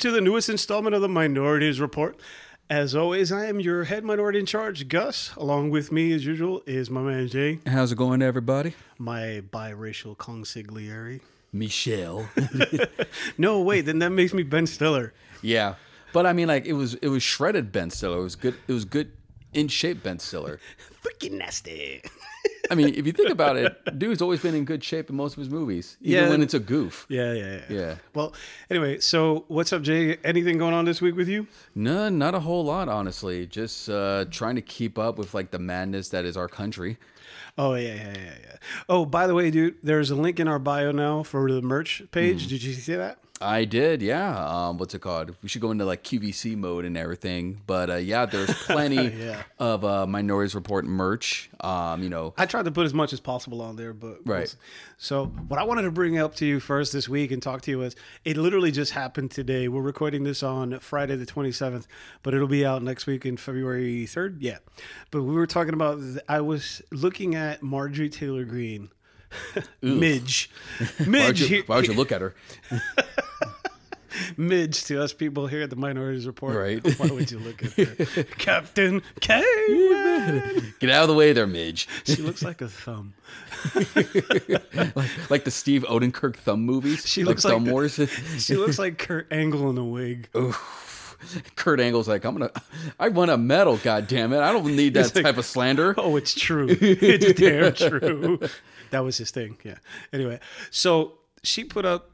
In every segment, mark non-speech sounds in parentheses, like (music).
to the newest installment of the Minorities Report. As always, I am your head minority in charge, Gus. Along with me, as usual, is my man Jay, How's it going, everybody? my biracial consigliere. Michelle. (laughs) (laughs) No, wait, then that makes me Ben Stiller. yeah, but I mean, like it was it was shredded Ben Stiller. It was good. It was good in shape Ben Stiller. Freaking nasty. I mean, if you think about it, (laughs) dude's always been in good shape in most of his movies, even Yeah. when it's a goof. Yeah, yeah, yeah. Yeah. Well, anyway, so what's up, Jay? Anything going on this week with you? No, not a whole lot, honestly. Just uh, trying to keep up with like the madness that is our country. Oh yeah, yeah, yeah, yeah. Oh, by the way, dude, there's a link in our bio now for the merch page. Did you see that? I did, yeah. Um, what's it called? We should go into like QVC mode and everything. But uh, yeah, there's (laughs) plenty Yeah. of uh, Minorities Report merch. Um, you know, I tried to put as much as possible on there, but Right. So what I wanted to bring up to you first this week and talk to you is it literally just happened today. We're recording this on Friday the 27th, but it'll be out next week in February 3rd. Yeah, but we were talking about. I was looking at Marjorie Taylor Greene, Midge, why would, Midge, you, why would you look at her? (laughs) Midge to us people here at the Minorities Report. Right. Why would you look at her? (laughs) Captain K? Get out of the way there, Midge. She looks like a thumb. (laughs) like the Steve Oedekerk thumb movies. She like looks like Thumb the- Wars. She looks like Kurt Angle in a wig. Oof. Kurt Angle's like, I'm gonna, I want a medal. God damn it! I don't need that He's like- type of slander. Oh, it's true. It's damn true. That was his thing. Yeah. Anyway, so she put up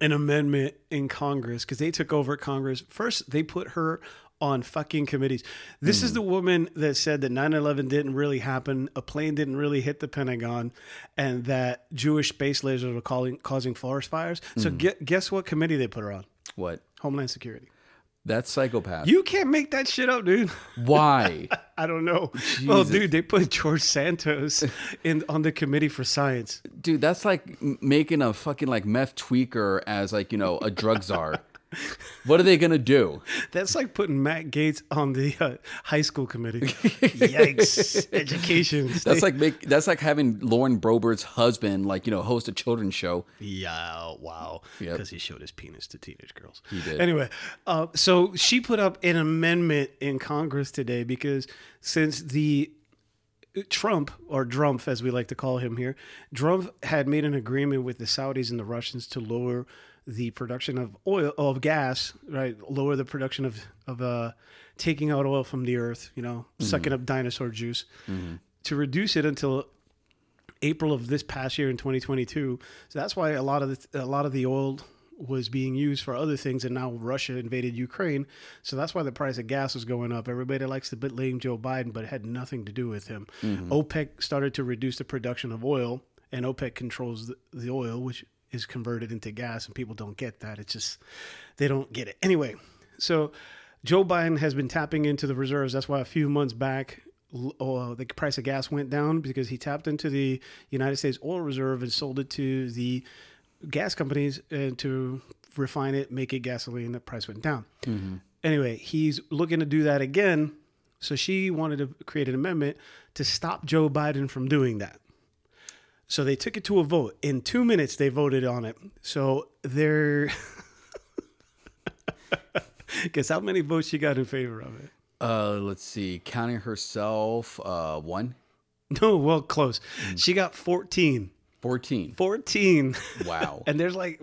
an amendment in Congress because they took over Congress. First, they put her on fucking committees. This is hmm. the woman that said that 9 11 didn't really happen, a plane didn't really hit the Pentagon, and that Jewish space lasers were calling, causing forest fires. So, hmm. get, guess what committee they put her on? What? Homeland Security. That's psychopath. You can't make that shit up, dude. Why? (laughs) I don't know. Well, dude, they put George Santos in on the committee for science. Dude, that's like making a fucking like meth tweaker as like you know a drug czar. What are they gonna do? That's like putting Matt Gaetz on the uh, high school committee. (laughs) Yikes! Education. That's like make that's like having Lauren Boebert's husband like you know host a children's show. yeah, wow. Yep. Because he showed his penis to teenage girls. He did. Anyway, uh, so she put up an amendment in Congress today because since the Trump or Trump, as we like to call him here, Trump had made an agreement with the Saudis and the Russians to lower the production of oil of gas, right? Lower the production of of uh, taking out oil from the earth, you know, sucking mm-hmm. up dinosaur juice, mm-hmm. to reduce it until April of this past year in 2022. So that's why a lot of the, a lot of the oil was being used for other things, and now Russia invaded Ukraine. So that's why the price of gas was going up. Everybody likes to blame Joe Biden, but it had nothing to do with him. Mm-hmm. OPEC started to reduce the production of oil, and OPEC controls the, the oil, which is converted into gas, and people don't get that. It's just they don't get it anyway. So Joe Biden has been tapping into the reserves. That's why a few months back, uh, the price of gas went down because he tapped into the United States oil reserve and sold it to the gas companies uh, to refine it, make it gasoline. The price went down. Anyway, he's looking to do that again. So she wanted to create an amendment to stop Joe Biden from doing that. So they took it to a vote. In two minutes, they voted on it. So they're. (laughs) Guess how many votes she got in favor of it? Uh, let's see, counting herself, uh, one, No, well, close. She got 14. 14. 14. Wow. (laughs) and there's like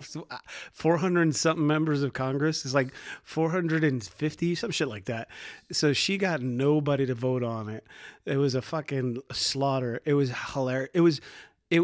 400 and something members of Congress. It's like 450, some shit like that. So she got nobody to vote on it. It was a fucking slaughter. It was hilarious. It was. It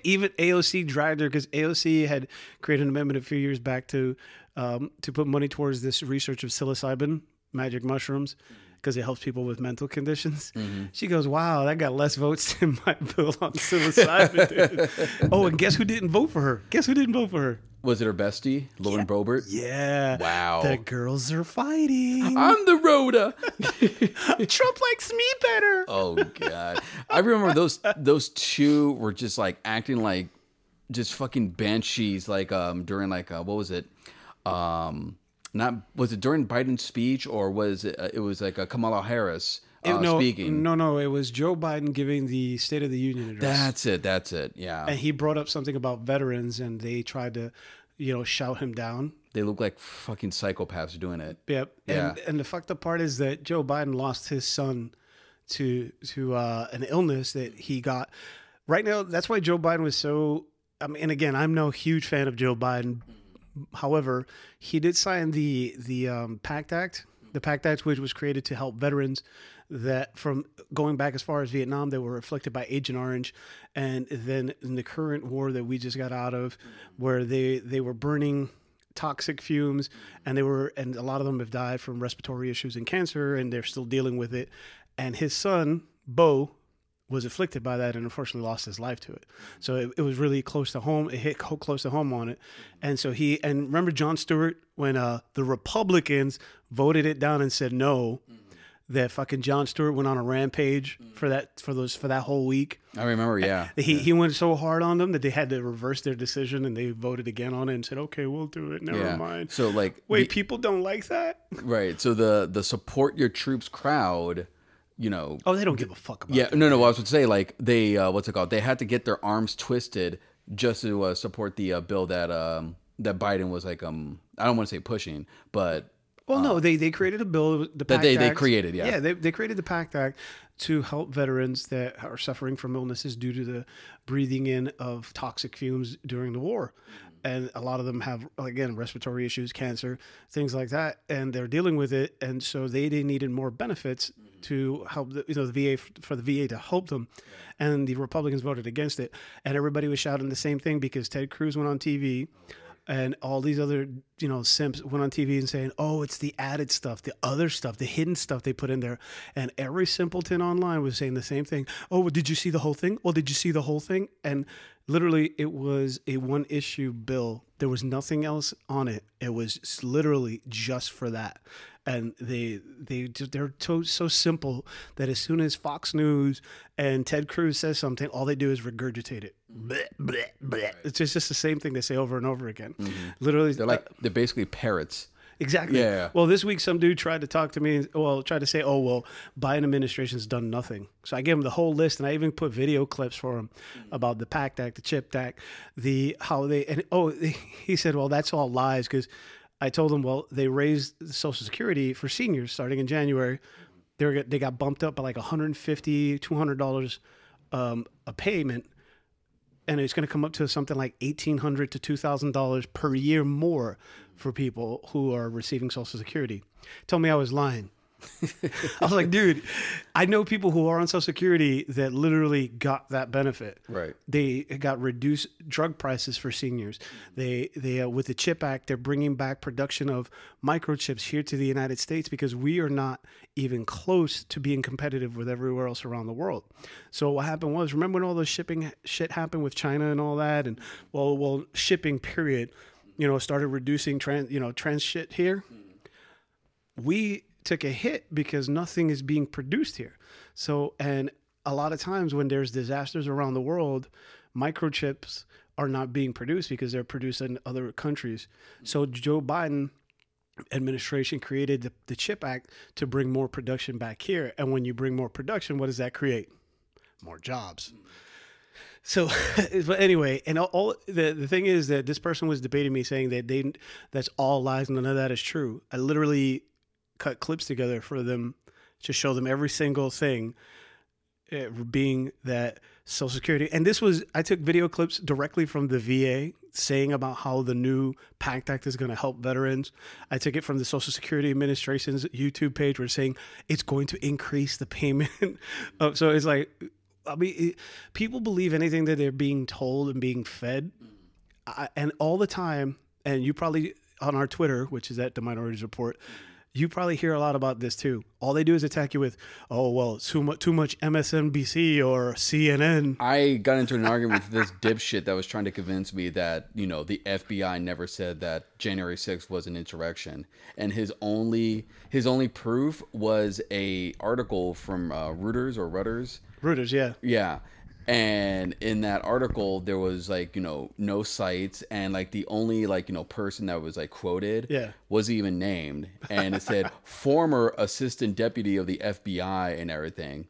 (laughs) even AOC dragged her because AOC had created an amendment a few years back to um, to put money towards this research of psilocybin, magic mushrooms, because it helps people with mental conditions. She goes, "Wow, that got less votes (laughs) than my bill on psilocybin." did." (laughs) oh, and guess who didn't vote for her? Guess who didn't vote for her? Was it her bestie, Lauren Boebert? Yeah. Wow. The girls are fighting. I'm the Rhoda. (laughs) Trump likes me better. Oh god, I remember those those two were just like acting like just fucking banshees. Like um during like uh, what was it? Um, not was it during Biden's speech or was it? Uh, it was like a Kamala Harris uh, It- no, speaking. No, no, it was Joe Biden giving the State of the Union address. That's it. That's it. Yeah. and he brought up something about veterans and they tried to, you know, shout him down. they look like fucking psychopaths doing it. Yep. Yeah. And and the fucked up part is that Joe Biden lost his son to to uh, an illness that he got. Right now, that's why Joe Biden was so. I mean, and again, I'm no huge fan of Joe Biden. However, he did sign the the um, PACT Act, the PACT Act, which was created to help veterans that from going back as far as Vietnam that were afflicted by Agent Orange, and then in the current war that we just got out of, where they they were burning toxic fumes and they were and a lot of them have died from respiratory issues and cancer and they're still dealing with it. And his son Beau was afflicted by that and unfortunately lost his life to it so it, it was really close to home it hit co- close to home on it and so he and remember jon stewart when uh, the republicans voted it down and said no that fucking jon stewart went on a rampage for that for those for that whole week I remember, yeah. (laughs) he, he went so hard on them that they had to reverse their decision and they voted again on it and said, okay, we'll do it. Never yeah. mind. So like Wait, the- people don't like that? right. So the the support your troops crowd, you know, Oh, they don't give a fuck about Yeah, that. no, no. I was going to say like they, uh, what's it called? They had to get their arms twisted just to uh, support the uh, bill that um, that Biden was like um I don't want to say pushing, but Well, no, uh, they, they created a bill. The PACT they- they Act. created, yeah. Yeah, they, they created the PACT Act to help veterans that are suffering from illnesses due to the breathing in of toxic fumes during the war. Mm-hmm. And a lot of them have, again, respiratory issues, cancer, things like that, and they're dealing with it. And so they, they needed more benefits mm-hmm. to help, the, you know, the VA for the VA to help them. And the Republicans voted against it. And everybody was shouting the same thing because Ted Cruz went on TV oh. And all these other you know simps went on TV and saying, "Oh, it's the added stuff, the other stuff, the hidden stuff they put in there." And every simpleton online was saying the same thing. "Oh, well, did you see the whole thing? Well, did you see the whole thing?" And literally, it was a one issue bill. There was nothing else on it. It was literally just for that. And they they they're so so simple that as soon as Fox News and Ted Cruz says something, all they do is regurgitate it. Bleh, bleh, bleh. It's just, just the same thing they say over and over again. Mm-hmm. Literally, they're like uh, they're basically parrots. Exactly. Yeah. Well, this week some dude tried to talk to me. Well, tried to say, "Oh, well, Biden administration's done nothing." So I gave him the whole list, and I even put video clips for him about the PACT Act, the CHIP Act, the how they and oh, (laughs) he said, "Well, that's all lies," because I told him, "Well, they raised Social Security for seniors starting in January. They were, they got bumped up by like 150 200 dollars um, a payment." and it's going to come up to something like eighteen hundred to two thousand dollars per year more for people who are receiving Social Security. Told me I was lying. (laughs) I was like, dude, I know people who are on Social Security that literally got that benefit. Right. They got reduced drug prices for seniors. They they uh, with the Chip Act, they're bringing back production of microchips here to the United States because we are not even close to being competitive with everywhere else around the world. So what happened was, remember when all the shipping shit happened with China and all that, and well, well, shipping period, you know, started reducing trans, you know, trans shit here we took a hit because nothing is being produced here. So, and a lot of times when there's disasters around the world, microchips are not being produced because they're produced in other countries. So, Joe Biden administration created the, the Chip Act to bring more production back here. And when you bring more production, what does that create? More jobs. So, (laughs) but anyway, and all, all the the thing is that this person was debating me, saying that they that's all lies, none of that is true. I literally cut clips together for them to show them every single thing, uh, being that Social Security, and this was I took video clips directly from the VA saying about how the new PACT Act is going to help veterans. I took it from the Social Security Administration's YouTube page, where it's saying it's going to increase the payment. (laughs) so it's like I mean, it, people believe anything that they're being told and being fed, mm. I, and all the time. And you probably on our Twitter, which is at the Minorities Report, you probably hear a lot about this too. All they do is attack you with, "Oh well, too much, too much MSNBC or CNN." I got into an argument with this dipshit that was trying to convince me that you know the FBI never said that January 6th was an insurrection, and his only his only proof was a article from uh, Reuters or Reuters. Reuters, yeah, Yeah. And in that article, there was like, you know, no sites. And like the only like, you know, person that was like quoted Yeah. was even named. And it said (laughs) former assistant deputy of the FBI and everything.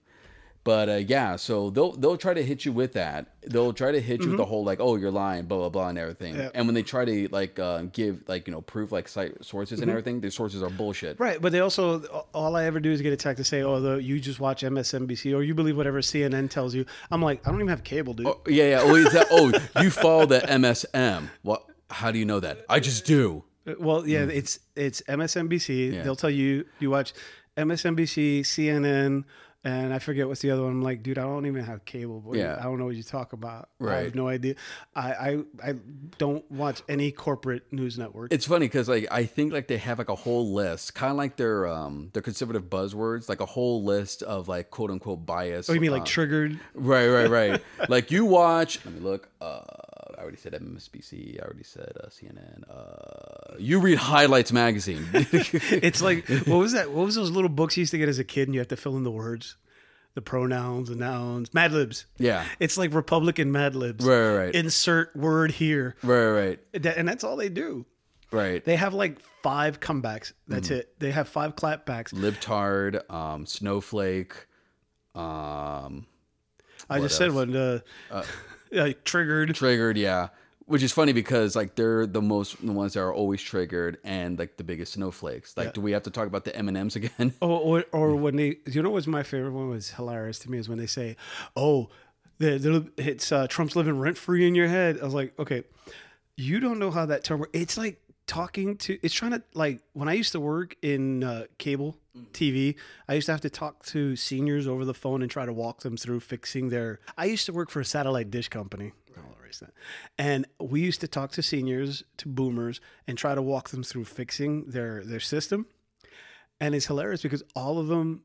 But uh, yeah, so they'll they'll try to hit you with that. They'll try to hit you with the whole like, oh, you're lying, blah blah blah, and everything. Mm-hmm. Yeah. And when they try to like uh, give like you know proof like site sources Mm-hmm. and everything, their sources are bullshit. Right, but they also all I ever do is get attacked to say, "Oh, the, you just watch MSNBC or you believe whatever CNN tells you." I'm like, I don't even have cable, dude. Oh, yeah, yeah. Oh, is that? Oh, you follow the MSM. What? How do you know that? I just do. Well, yeah, it's it's MSNBC. Mm. Yeah. They'll tell you you watch MSNBC, CNN, and I forget what's the other one. I'm like, dude, I don't even have cable. Boy. Yeah. I don't know what you talk about. Right. I have no idea. I I, I don't watch any corporate news network. It's funny because like I think like they have like a whole list, kind of like their um their conservative buzzwords, like a whole list of like quote unquote bias. oh, you mean like uh, triggered? Right, right, right. (laughs) like you watch. Let me look. Uh, I already said MSBC. I already said uh, CNN. Uh, you read Highlights magazine. (laughs) It's like what was that? What was those little books you used to get as a kid, and you have to fill in the words, the pronouns, the nouns, Mad Libs. yeah. It's like Republican Mad Libs. Right, right, right. Insert word here, right, right, and that's all they do. right. They have like five comebacks. That's Mm-hmm. it. They have five clapbacks. Libtard, um, Snowflake, um, I just said one. Uh, uh, (laughs) triggered. triggered. Yeah, which is funny because like they're the most the ones that are always triggered and like the biggest snowflakes. Like, do we have to talk about the M and M's again? Oh, (laughs) or, or when they, you know, what's my favorite one was hilarious to me is when they say, "Oh, the, the it's uh, Trump's living rent free in your head." I was like, okay, you don't know how that term. works. It's like talking to. It's trying to like when I used to work in uh, cable TV. I used to have to talk to seniors over the phone and try to walk them through fixing their. I used to work for a satellite dish company. I'll erase that. And we used to talk to seniors, to boomers, and try to walk them through fixing their their system and it's hilarious because all of them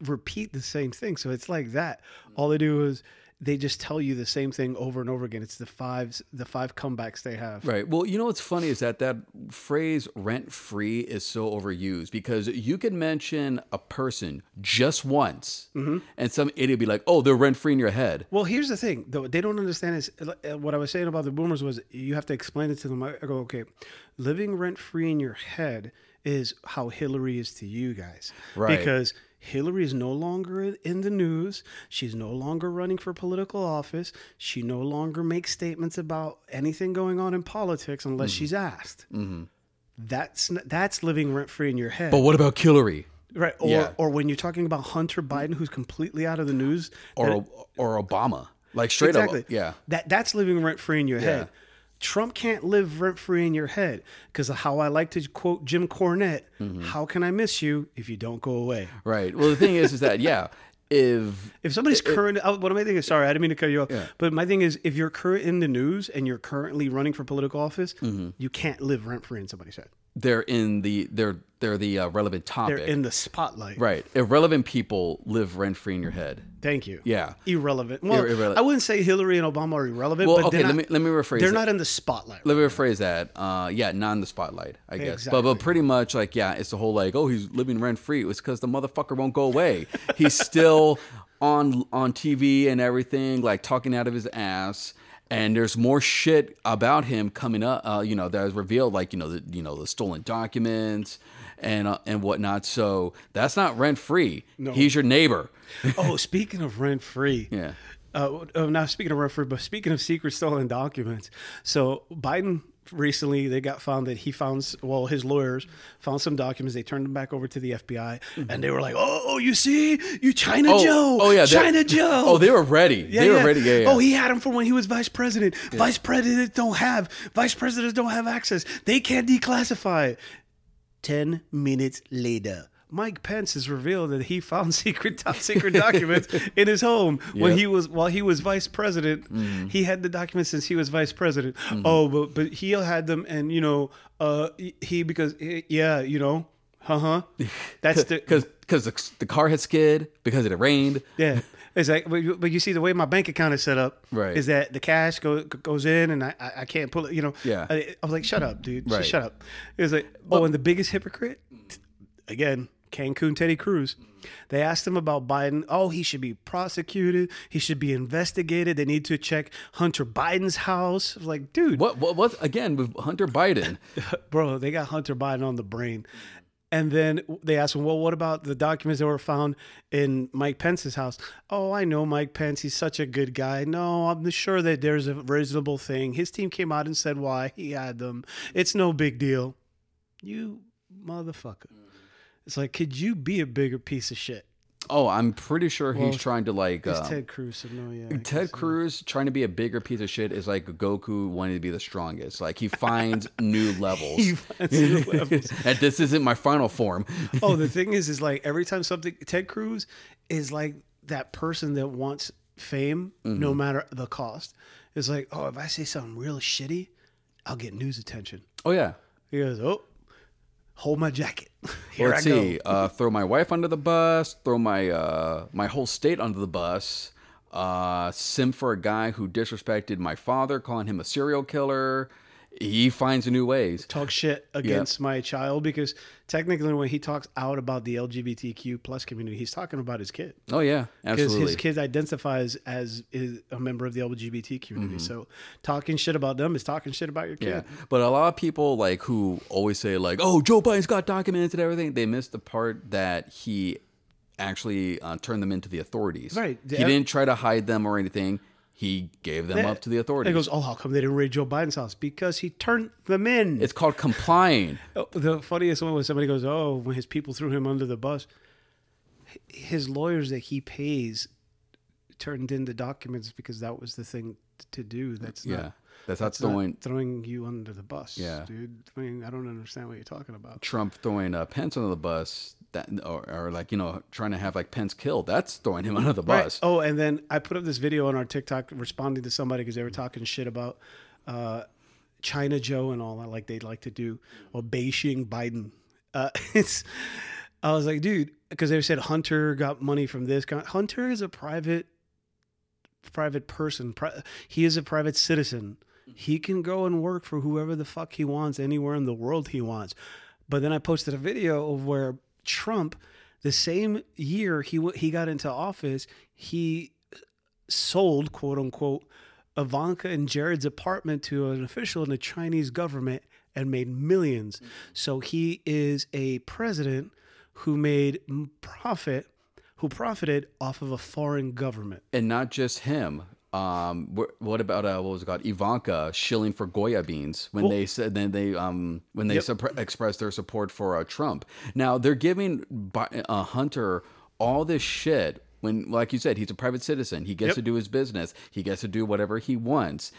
repeat the same thing. So it's like that. All they do is they just tell you the same thing over and over again. It's the fives, the five comebacks they have. Right. Well, you know what's funny is that that phrase rent free is so overused because you can mention a person just once Mm-hmm. and some idiot be like, oh, they're rent free in your head. Well, here's the thing, though. They don't understand is uh, what I was saying about the boomers was you have to explain it to them. I go, okay, living rent free in your head is how Hillary is to you guys, Right. Because Hillary is no longer in the news. She's no longer running for political office. She no longer makes statements about anything going on in politics unless Mm-hmm. she's asked. That's n- that's living rent free in your head, But what about Hillary? right? Or yeah. or when you're talking about Hunter Biden, who's completely out of the news, Or or Obama? Like straight exactly. up. Yeah. That that's living rent free in your head. Trump can't live rent free in your head because how I like to quote Jim Cornette: Mm-hmm. "How can I miss you if you don't go away?" Right. Well, the thing is, is that (laughs) yeah, if If somebody's current, oh, what am I thinking? Sorry, I didn't mean to cut you off. Yeah. But my thing is, if you're current in the news and you're currently running for political office, Mm-hmm. you can't live rent free in somebody's head. They're in the they're they're the uh, relevant topic. They're in the spotlight. right. Irrelevant people live rent free in your head. Thank you. Yeah. Irrelevant. Well, irrelevant. I wouldn't say Hillary and Obama are irrelevant, Well, but okay. Let not, me let me rephrase. they're it. not in the spotlight. Let me rephrase that. Uh, yeah, not in the spotlight, I guess. But but pretty much like yeah, it's the whole like oh he's living rent free. It's because the motherfucker won't go away. He's still on on TV and everything, like talking out of his ass. And there's more shit about him coming up. Uh, you know that was revealed, like you know the you know the stolen documents and uh, and whatnot. So that's not rent free. He's your neighbor. (laughs) oh, speaking of rent free, Yeah. Uh, uh, now speaking of rent free, but speaking of secret stolen documents, so Biden recently they got found that he found well his lawyers found some documents they turned them back over to the FBI mm-hmm. and they were like oh you see you China Oh, Joe oh, yeah, China Joe Oh, they were ready. they were ready. Yeah, yeah. Oh, he had them from when he was vice president. Vice presidents don't have vice presidents don't have access. They can't declassify. it. Ten minutes later, Mike Pence has revealed that he found (laughs) secret top secret documents in his home when he was while he was vice president. He had the documents since he was vice president. Oh, but but he had them, and you know, uh, he because yeah, you know, uh huh. That's the (laughs) because because the, the car had skid because it had rained. yeah. It's like, but you, but you see the way my bank account is set up, Right. Is that the cash go, goes in and I, I can't pull it, you know? Yeah. I, I was like, shut up, dude, Just Right. shut up. It was like, oh, and the biggest hypocrite, again, Cancun Teddy Cruz. They asked him about Biden. Oh, he should be prosecuted. He should be investigated. They need to check Hunter Biden's house. Like, dude, What what what again with Hunter Biden? (laughs) bro, they got Hunter Biden on the brain. And then they asked him, well, what about the documents that were found in Mike Pence's house? Oh, I know Mike Pence. He's such a good guy. No, I'm sure that there's a reasonable thing. His team came out and said why he had them. It's no big deal. You motherfucker. It's like, could you be a bigger piece of shit? Oh, I'm pretty sure Well, he's trying to like. Um, Ted Cruz. So no, yeah. I Ted uh, Cruz trying to be a bigger piece of shit is like Goku wanting to be the strongest. Like he finds (laughs) new levels. He finds new (laughs) levels. and this isn't my final form. (laughs) oh, the thing is, is like every time something Ted Cruz is like that person that wants fame Mm-hmm. no matter the cost. It's like, oh, if I say something real shitty, I'll get news attention. Oh yeah. He goes, oh, hold my jacket. (laughs) Here Let's I go. see. Uh, throw my wife under the bus. Throw my uh, my whole state under the bus. Uh, sim for a guy who disrespected my father, calling him a serial killer. He finds new ways. Talk shit against my child because technically, when he talks out about the LGBTQ plus community, he's talking about his kid. Oh yeah, because his kid identifies as is a member of the LGBT community. So talking shit about them is talking shit about your kid. Mm-hmm. Yeah, but a lot of people like who always say like, "Oh, Joe Biden's got documents and everything." They miss the part that he actually uh, turned them into the authorities. Right. He didn't try to hide them or anything. He gave them up to the authorities. he goes, "Oh, how come they didn't raid Joe Biden's house? Because he turned them in." it's called complying. (laughs) Oh, the funniest one was somebody goes, "Oh, when his people threw him under the bus, his lawyers that he pays turned in the documents because that was the thing to do. That's Yeah, not." that's not That's not throwing throwing you under the bus, Yeah. dude. I mean, I don't understand what you're talking about. Trump throwing uh, Pence under the bus. That or, or like you know trying to have like Pence killed. That's throwing him (laughs) under the Right. bus. Oh, and then I put up this video on our TikTok responding to somebody because they were talking shit about uh, China Joe and all that, like they'd like to do, or Beijing Biden. Uh, (laughs) it's, I was like, dude, because they said Hunter got money from this. Hunter is a private, private person. Pri- he is a private citizen. He can go and work for whoever the fuck he wants anywhere in the world he wants. But then I posted a video of where Trump, the same year he he got into office, he sold quote unquote Ivanka and Jared's apartment to an official in the Chinese government and made 1000000s mm-hmm. So he is a president who made profit, who profited off of a foreign government. and not just him. Um, wh- what about uh, what was it called? Ivanka shilling for Goya beans when they said then they um when they Yep. expressed their support for uh, Trump. Now they're giving Bi- uh, Hunter all this shit when, like you said, he's a private citizen. He gets Yep. to do his business. He gets to do whatever he wants.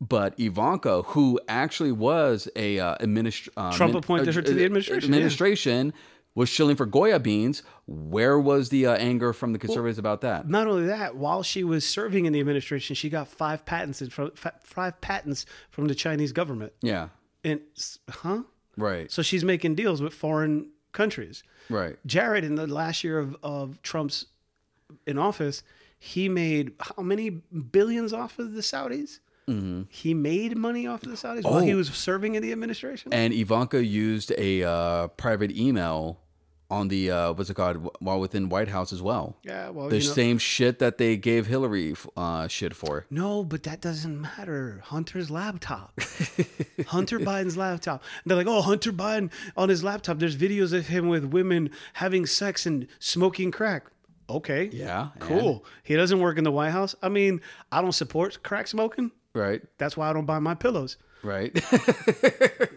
But Ivanka, who actually was a uh, administ- uh, Trump min- appointed her to the uh, administration, yeah. Was shilling for Goya beans. Where was the uh, anger from the conservatives about that? Not only that, while she was serving in the administration, she got five patents in from five patents from the Chinese government. Yeah. And huh? Right. So she's making deals with foreign countries. Right. Jared, in the last year of, of Trump's in office, he made how many billions off of the Saudis? Mm-hmm. He made money off of the Saudis while he Oh. was serving in the administration. And Ivanka used a uh, private email on the uh, what's it called while within White House as well. yeah, well, The you know, same shit that they gave Hillary uh, shit for. no, but that doesn't matter. Hunter's laptop, (laughs) Hunter Biden's laptop. And they're like, oh, Hunter Biden on his laptop. There's videos of him with women having sex and smoking crack. Okay, Yeah. cool. He doesn't work in the White House. I mean, I don't support crack smoking. Right. That's why I don't buy my pillows. Right.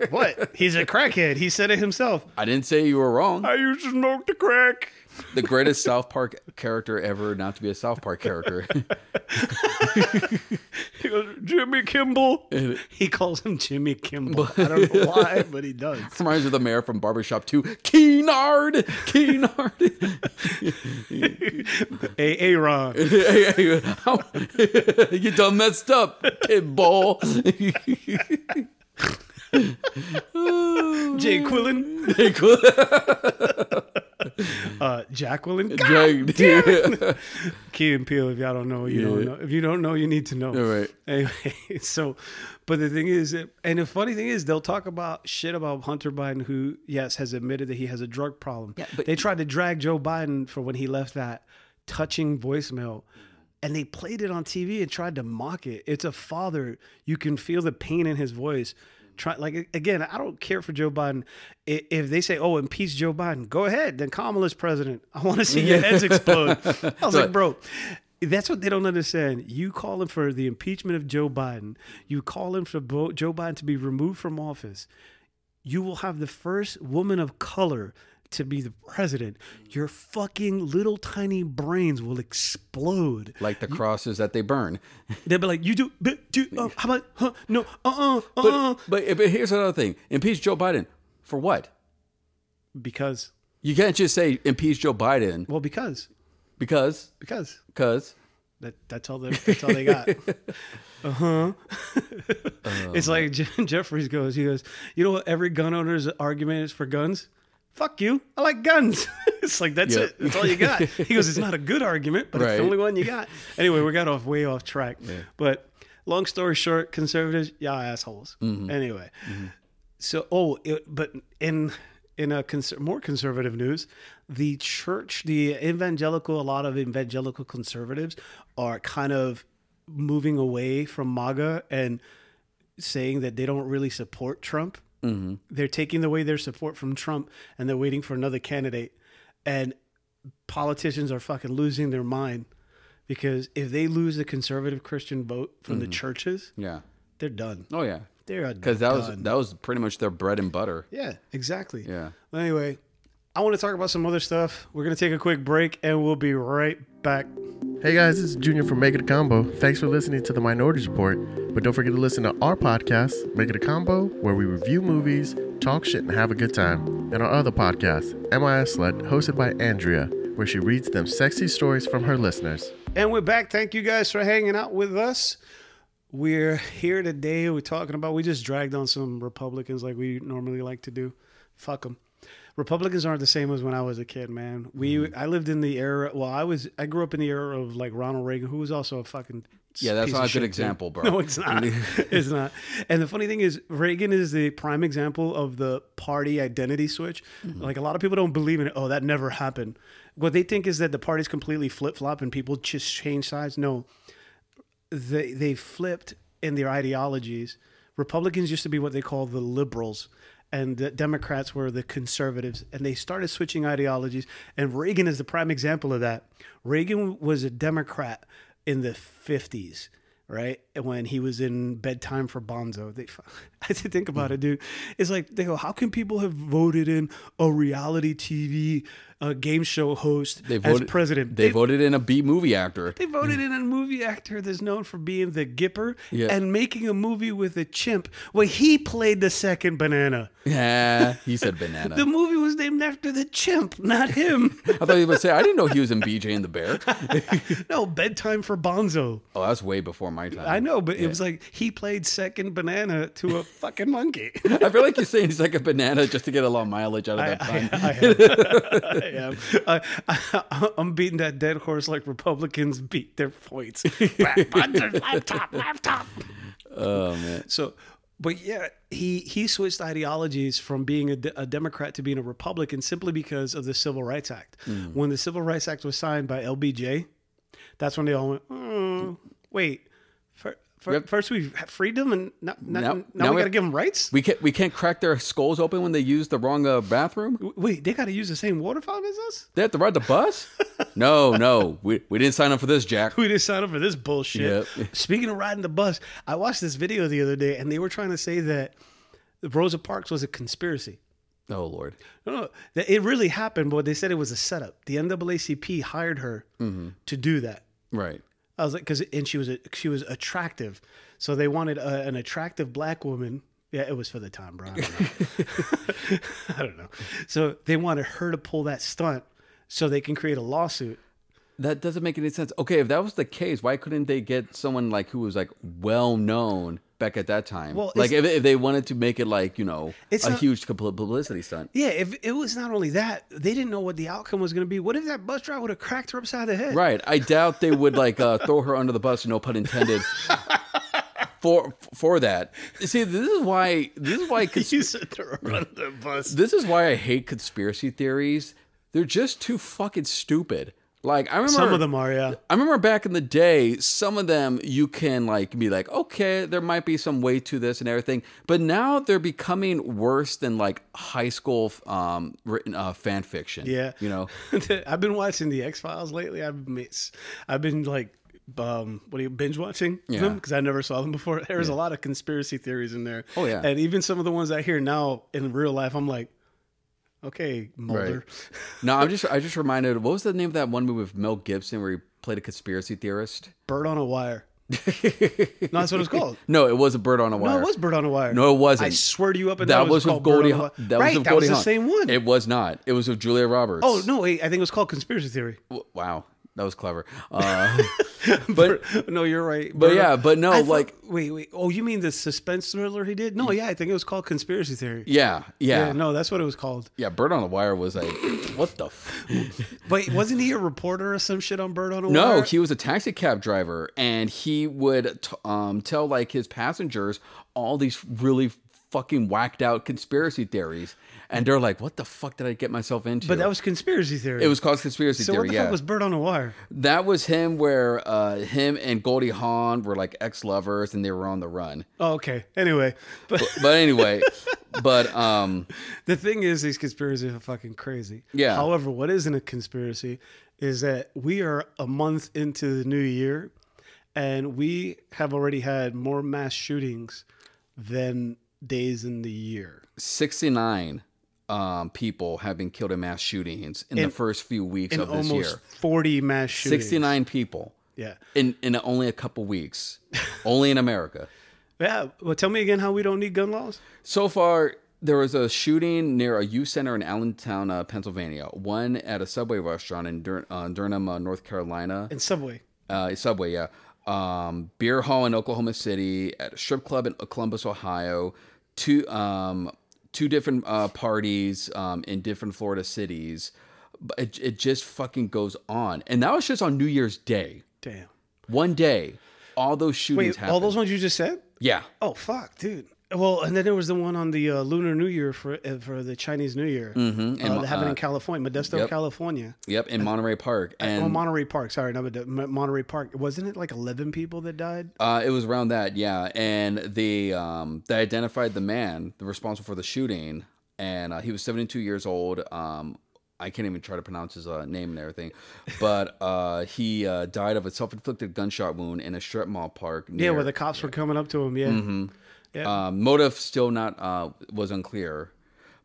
What? He's a crackhead. He said it himself. I didn't say you were wrong. I used to smoke the crack. The greatest South Park character ever not to be a South Park character. He goes, Jimmy Kimball. He calls him Jimmy Kimball. I don't know why, (laughs) but he does. Reminds me of the mayor from Barbershop 2. Keenard! Keenard! Hey, Aaron. hey, hey, how- (laughs) you done messed up, kid ball. (laughs) Jay Quillen. Hey, (laughs) cool. Uh, Jacqueline. Drag- (laughs) Key and Peele. If y'all don't know, you don't know. If you don't know, you need to know. All right. Anyway, (laughs) so, but the thing is, and the funny thing is, they'll talk about shit about Hunter Biden, who, yes, has admitted that he has a drug problem. Yeah, but- they tried to drag Joe Biden for when he left that touching voicemail. And they played it on TV and tried to mock it. It's a father. You can feel the pain in his voice try like again. I don't care for Joe Biden. If they say, "Oh, impeach Joe Biden," go ahead. Then Kamala's president. (laughs) I want to see your heads explode. I was (laughs) like, bro. That's what they don't understand. You calling for the impeachment of Joe Biden. You calling for Bo- Joe Biden to be removed from office. You will have the first woman of color to be the president. Your fucking little tiny brains will explode. Like the crosses that they burn. (laughs) They'll be like, "You do, but do uh, how about huh? No, uh, uh, uh, uh." But but here's another thing: impeach Joe Biden for what? Because, You can't just say impeach Joe Biden well, because, because because because that that's all they that's all they got. (laughs) Uh huh. (laughs) it's like Je- Jefferies goes. He goes. You know what? Every gun owner's argument is for guns. Fuck you. I like guns. (laughs) it's like that's Yeah. it. That's all you got. (laughs) He goes. It's not a good argument, but it's the only one you got. (laughs) Anyway, we got off way off track. But long story short, conservatives, y'all assholes. Mm-hmm. Anyway, mm-hmm. so oh, it, but in in a cons- more conservative news, the church, the evangelical, a lot of evangelical conservatives are kind of moving away from MAGA and saying that they don't really support Trump. Mm-hmm. They're taking away their support from Trump and they're waiting for another candidate. And politicians are fucking losing their mind because if they lose the conservative Christian vote from the churches, yeah. they're done. Oh yeah. They're Because that was that was pretty much their bread and butter. Yeah, exactly. Yeah. Well, anyway, I want to talk about some other stuff. We're going to take a quick break and we'll be right back. Hey guys, this is Junior from Make It a Combo. Thanks for listening to the Minorities Report. But don't forget to listen to our podcast, Make It a Combo, where we review movies, talk shit, and have a good time. And our other podcast, MIS Slut, hosted by Andrea, where she reads them sexy stories from her listeners. And we're back. Thank you guys for hanging out with us. We're here today. We're talking about, we just dragged on some Republicans like we normally like to do. Fuck them. Republicans aren't the same as when I was a kid, man. We Mm-hmm. I lived in the era. Well, I was I grew up in the era of like Ronald Reagan, who was also a fucking Yeah, that's not a good example, bro. (laughs) No, it's not. (laughs) it's not. And the funny thing is, Reagan is the prime example of the party identity switch. Mm-hmm. Like a lot of people don't believe in it. Oh, that never happened. What they think is that the party's completely flip flop and people just change sides. No, they they flipped in their ideologies. Republicans used to be what they call the liberals, and the Democrats were the conservatives, and they started switching ideologies. And Reagan is the prime example of that. Reagan was a Democrat in the fifties, right? When he was in bedtime for Bonzo, they (laughs) I had to think about it, dude. It's like they go, how can people have voted in a reality TV uh, game show host They as voted president? They, voted in a B movie actor. They voted in a movie actor that's known for being the Gipper Yeah. and making a movie with a chimp where he played the second banana. Yeah, he said banana. (laughs) The movie was named after the chimp, not him. (laughs) I thought you would say I didn't know he was in BJ and the Bear. no, bedtime for Bonzo. Oh, that's way before my time. I know, but it was like he played second banana to a (laughs) fucking monkey. I feel like you're saying he's like a banana just to get a lot of mileage out of that. (laughs) I am. I, I, I'm beating that dead horse like Republicans beat their points. (laughs) laptop, laptop. oh man. So, but yeah, he he switched ideologies from being a, a Democrat to being a Republican simply because of the Civil Rights Act. Hmm. When the Civil Rights Act was signed by LBJ, that's when they all went, oh, "Wait, fir- fir- Yep. First we have freedom, and now, now, Now- now, we we- got to give them rights." We can't we can't crack their skulls open when they use the wrong uh, bathroom. Wait, they got to use the same water fountain as us? They have to ride the bus? (laughs) No, no, we we didn't sign up for this, Jack. We didn't sign up for this bullshit. Yep. (laughs) Speaking of riding the bus, I watched this video the other day, and they were trying to say that Rosa Parks was a conspiracy. Oh Lord. No, no, it really happened, but they said it was a setup. The NAACP hired her to do that. Right. I was like, because and she was a, she was attractive, so they wanted a, an attractive black woman. Yeah, it was for the time, bro. I don't. (laughs) I don't know. So they wanted her to pull that stunt, so they can create a lawsuit. That doesn't make any sense. Okay, if that was the case, why couldn't they get someone like who was like well known back at that time? Well, like if, if they wanted to make it like you know It's a not- huge publicity stunt. Yeah, if it was not only that, they didn't know what the outcome was going to be. What if that bus driver would have cracked her upside the head? Right. I doubt they would like uh, throw her under the bus. No pun intended. For for that, see, this is why this is why cons- (laughs) You said throw her the bus. this is why I hate conspiracy theories. They're just too fucking stupid. Like I remember Some of them are, yeah. I remember back in the day, some of them you can like be like, okay, there might be some way to this and everything, but now they're becoming worse than like high school um, written uh, fan fiction. Yeah. you know, (laughs) I've been watching the X Files lately. I've been, I've been like, um, what are you binge watching Yeah. them because I never saw them before. (laughs) There's a lot of conspiracy theories in there. Oh, yeah. and even some of the ones I hear now in real life, I'm like, okay, Mulder. no, I'm just I just reminded. What was the name of that one movie with Mel Gibson where he played a conspiracy theorist? (laughs) Bird on a wire. no, that's what it's called. (laughs) No, it was a bird on a wire. No, it was Bird on a Wire. No, it wasn't. I swear to you, up and down, that it was with Goldie. on a Wire. That right, was with that was the same one. It was not. It was with Julia Roberts. oh no, wait, I think it was called Conspiracy Theory. Wow, that was clever. (laughs) Uh, but no, you're right. but Bird- yeah, but no, I thought- like wait, wait. Oh, you mean the suspense thriller he did? No, yeah, I think it was called Conspiracy Theory. yeah, yeah, Yeah, no, that's what it was called. Yeah, Bird on the Wire was like, (coughs) what the? F-? (laughs) Wait, wasn't he a reporter or some shit on Bird on a No, Wire? No, he was a taxi cab driver, and he would t- um, tell like his passengers all these really fucking whacked out conspiracy theories, and they're like, "What the fuck did I get myself into?" but that was conspiracy theory. it was called conspiracy so theory. what the yeah, fuck was Bird on a Wire? that was him where uh, him and Goldie Hawn were like ex lovers, and they were on the run. Oh, okay. Anyway, but But anyway, (laughs) but um, the thing is, these conspiracies are fucking crazy. Yeah. However, what isn't a conspiracy is that we are a month into the new year, and we have already had more mass shootings than days in the year. 69 um, people have been killed in mass shootings in, In- the first few weeks of this almost year. 40 mass shootings. 69 people Yeah. in, in only a couple weeks, (laughs) only in America. Yeah. Well, tell me again how we don't need gun laws. So far, there was a shooting near a youth center in Allentown, uh, Pennsylvania. One at a Subway restaurant in Dur- uh, Durham, uh, North Carolina. In Subway. Uh, Subway, yeah. Um, beer hall in Oklahoma City, at a strip club in Columbus, Ohio. Two um, two different uh, parties um, in different Florida cities. But it, it just fucking goes on, and that was just on New Year's Day. Damn. One day, all those shootings Wait, happened. all those ones you just said? yeah, Oh fuck, dude. Well, and then there was the one on the uh, Lunar New Year for uh, for the Chinese New Year Mhm. uh, And, that happened uh, in California, Modesto, yep. California. yep, in Monterey Park, oh, and Monterey Park. Sorry, not Monterey Park. Wasn't it like eleven people that died? Uh, it was around that, yeah. And they um, they identified the man the responsible for the shooting, and uh, he was 72 years old. Um, I can't even try to pronounce his uh, name and everything, but (laughs) uh, he uh, died of a self-inflicted gunshot wound in a strip mall park. Yeah, where the cops were coming up to him. Yeah, Mm-hmm. Yeah. um, motive still not uh, was unclear,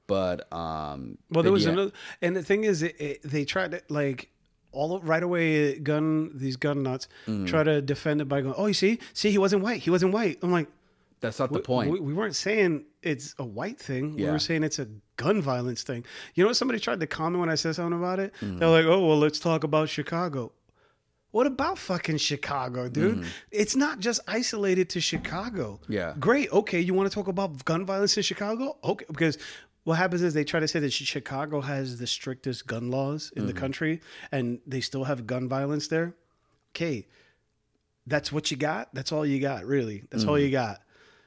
but um, well, there was yeah. another, and the thing is, it, it, they tried to like all right away. Gun these gun nuts Mm-hmm. try to defend it by going, "Oh, you see, see, he wasn't white. He wasn't white." I'm like, That's not the point. We, we weren't saying it's a white thing. We were saying it's a gun violence thing. You know what? Somebody tried to comment when I said something about it. Mm-hmm. They're like, "Oh, well, let's talk about Chicago." What about fucking Chicago, dude? It's not just isolated to Chicago. Mm-hmm. Yeah. Great. Okay, you want to talk about gun violence in Chicago? Okay, because what happens is they try to say that Chicago has the strictest gun laws in the Mm-hmm. country, and they still have gun violence there. Okay, that's what you got. That's all you got, really. That's all Mm-hmm. you got.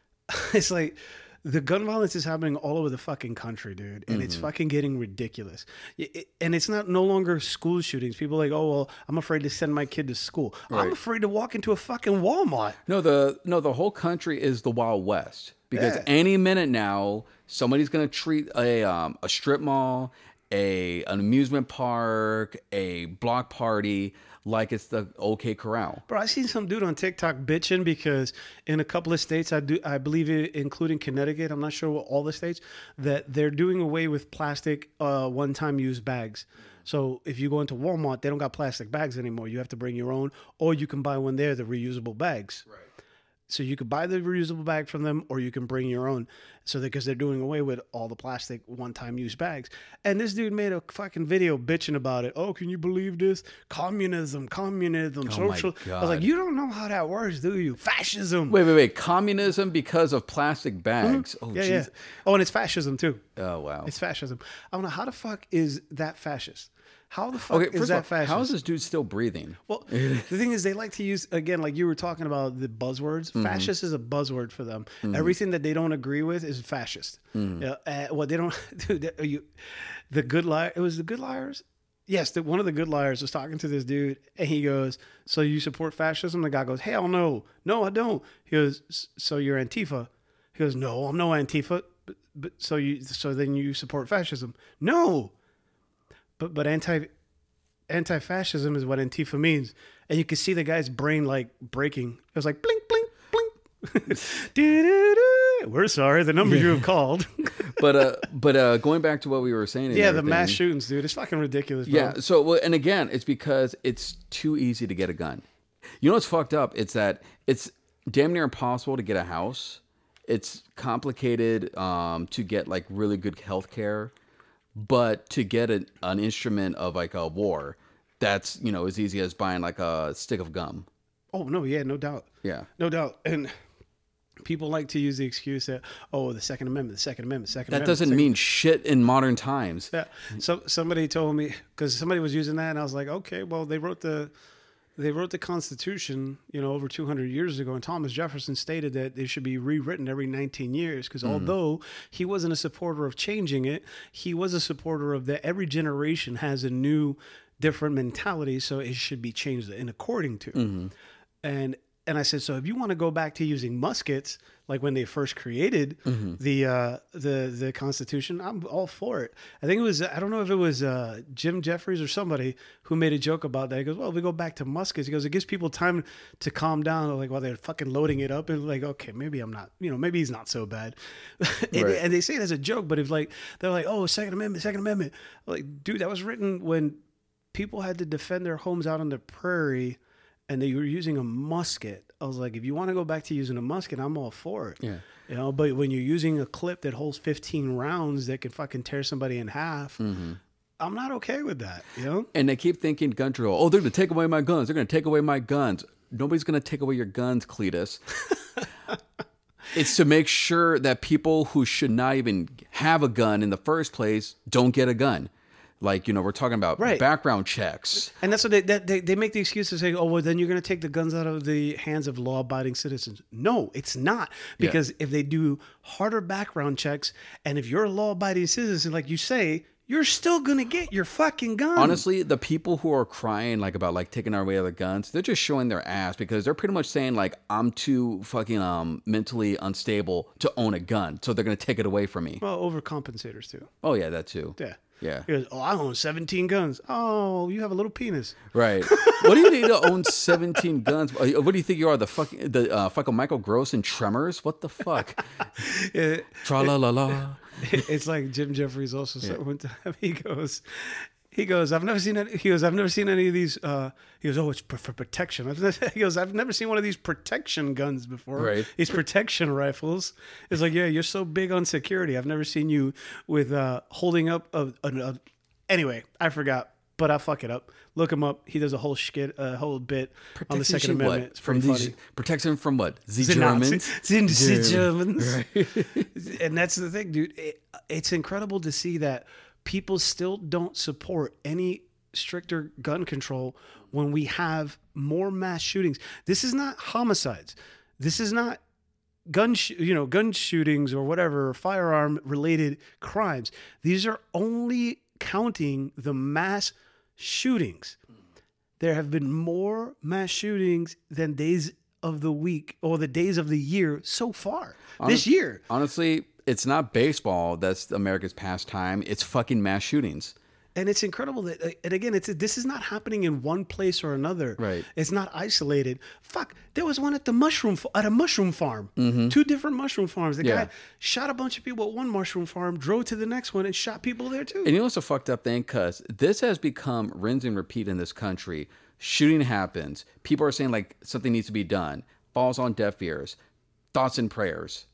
(laughs) it's like the gun violence is happening all over the fucking country, dude, and Mm-hmm. it's fucking getting ridiculous. It- and it's not no longer school shootings. People are like, oh well, I'm afraid to send my kid to school. I'm afraid to walk into a fucking Walmart. No, the no, the whole country is the Wild West because Yeah. any minute now somebody's gonna treat a um, a strip mall, a an amusement park, a block party like it's the OK Corral. Bro, I seen some dude on TikTok bitching because in a couple of states, I do, I believe, it, including Connecticut, I'm not sure what all the states, that they're doing away with plastic uh, one-time use bags. So if you go into Walmart, they don't got plastic bags anymore. You have to bring your own, or you can buy one there, the reusable bags. Right. So you could buy the reusable bag from them, or you can bring your own. So because they're doing away with all the plastic one-time use bags, and this dude made a fucking video bitching about it. Oh, can you believe this? Communism, communism, Oh social. I was like, you don't know how that works, do you? Fascism. Wait, wait, wait! Communism because of plastic bags. Oh, Mm-hmm. yeah, jeez. yeah. Oh, and it's fascism too. Oh, wow. It's fascism. I don't know how the fuck is that fascist. How the fuck Okay, is that fascist? how is this dude still breathing? Well, the thing is, they like to use again, like you were talking about the buzzwords. Mm-hmm. Fascist is a buzzword for them. Everything that they don't agree with is fascist. Mm-hmm. Uh, what they don't, (laughs) dude, you, the good liar. It was the good liars. Yes, that one of the good liars was talking to this dude, and he goes, "So you support fascism?" The guy goes, "Hell no, no, I don't." He goes, "So you're Antifa?" He goes, "No, I'm no Antifa." But, but so you, so then you support fascism? No, but but anti anti-fascism is what Antifa means, and you can see the guy's brain like breaking. It was like blink, blink, blink. (laughs) We're sorry, the number you have called. (laughs) But uh, but uh, going back to what we were saying. yeah, the mass shootings, dude. It's fucking ridiculous. Bro. Yeah. So, well, and again, it's because it's too easy to get a gun. You know what's fucked up? It's that it's damn near impossible to get a house. It's complicated um, to get like really good health care, but to get an, an instrument of like a war, that's you know as easy as buying like a stick of gum. Oh no, yeah, no doubt. Yeah. No doubt. And people like to use the excuse that, oh, the Second Amendment, the Second Amendment, Second That Amendment. doesn't Second- mean shit in modern times. Yeah. So somebody told me because somebody was using that, and I was like, okay, well, they wrote the they wrote the Constitution, you know, over 200 years ago, and Thomas Jefferson stated that it should be rewritten every 19 years because mm-hmm. although he wasn't a supporter of changing it, he was a supporter of that every generation has a new, different mentality, so it should be changed in according to. Mm-hmm. And and I said, so if you want to go back to using muskets, like when they first created the uh, the the Constitution, I'm all for it. I think it was I don't know if it was uh, Jim Jeffries or somebody who made a joke about that. He goes, well, if we go back to muskets. He goes, it gives people time to calm down, like while they're fucking loading it up, and like, okay, maybe I'm not, you know, maybe he's not so bad. (laughs) and, Right. and they say it as a joke, but if like they're like, oh, Second Amendment, Second Amendment, like, dude, that was written when people had to defend their homes out on the prairie and they were using a musket. I was like, if you want to go back to using a musket, I'm all for it. Yeah. You know, but when you're using a clip that holds 15 rounds that can fucking tear somebody in half, Mm-hmm. I'm not okay with that. You know? And they keep thinking gun control. Oh, they're going to take away my guns. They're going to take away my guns. Nobody's going to take away your guns, Cletus. (laughs) it's to make sure that people who should not even have a gun in the first place don't get a gun. Like, you know, we're talking about Right. background checks. And that's what they, that, they they make the excuse to say, oh, well, then you're going to take the guns out of the hands of law-abiding citizens. No, it's not because if they do harder background checks, and if you're a law-abiding citizen, like you say, you're still going to get your fucking gun. Honestly, the people who are crying like about like taking away their guns, they're just showing their ass because they're pretty much saying like I'm too fucking um mentally unstable to own a gun, so they're gonna take it away from me. well, overcompensators too. Oh yeah, that too. Yeah. Yeah. He goes, oh, I own 17 guns. Oh, you have a little penis. Right. what do you need to own 17 guns? What do you think you are? The fucking the uh, fucking Michael Gross and Tremors? What the fuck? Tra la la la. it's like Jim Jeffries also said one time. (laughs) He goes, he goes, I've never seen any. He goes, I've never seen any of these. Uh, he goes, oh, it's for, for protection. I've never, (laughs) he goes, I've never seen one of these protection guns before. Right. These protection rifles. It's like, yeah, you're so big on security. I've never seen you with uh, holding up a, a, a. Anyway, I forgot, but I fuck it up. Look him up. He does a whole skit, a whole bit on the Second what? Amendment. It's from these funny. protection from what? The The Germans. Nazis. The Germans. (laughs) and that's the thing, dude. It, it's incredible to see that people still don't support any stricter gun control when we have more mass shootings. This is not homicides. This is not gun sh- you know gun shootings or whatever firearm related crimes these are only counting the mass shootings there have been more mass shootings than days of the week or the days of the year so far this year Honestly, it's not baseball that's America's pastime. It's fucking mass shootings. and it's incredible that and again it's this is not happening in one place or another Right. it's not isolated fuck there was one at the mushroom at a mushroom farm two different mushroom farms the Mm-hmm. Yeah. guy shot a bunch of people at one mushroom farm drove to the next one and shot people there too And you know what's a fucked up thing? Because this has become rinse and repeat in this country. Shooting happens. People are saying like something needs to be done. Falls on deaf ears. Thoughts and prayers,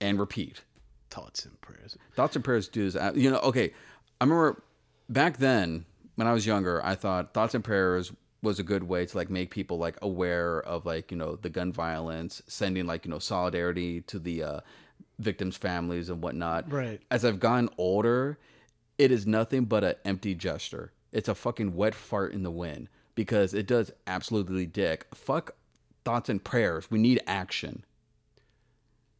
and repeat. Thoughts and prayers Thoughts and prayers do this. uh, You know, okay. I remember back then when I was younger, I thought thoughts and prayers was a good way to like make people like aware of like you know the gun violence, sending like you know solidarity to the uh, victims' families and whatnot. Right. As I've gotten older, it is nothing but an empty gesture. It's a fucking wet fart in the wind because it does absolutely dick. Fuck thoughts and prayers. We need action.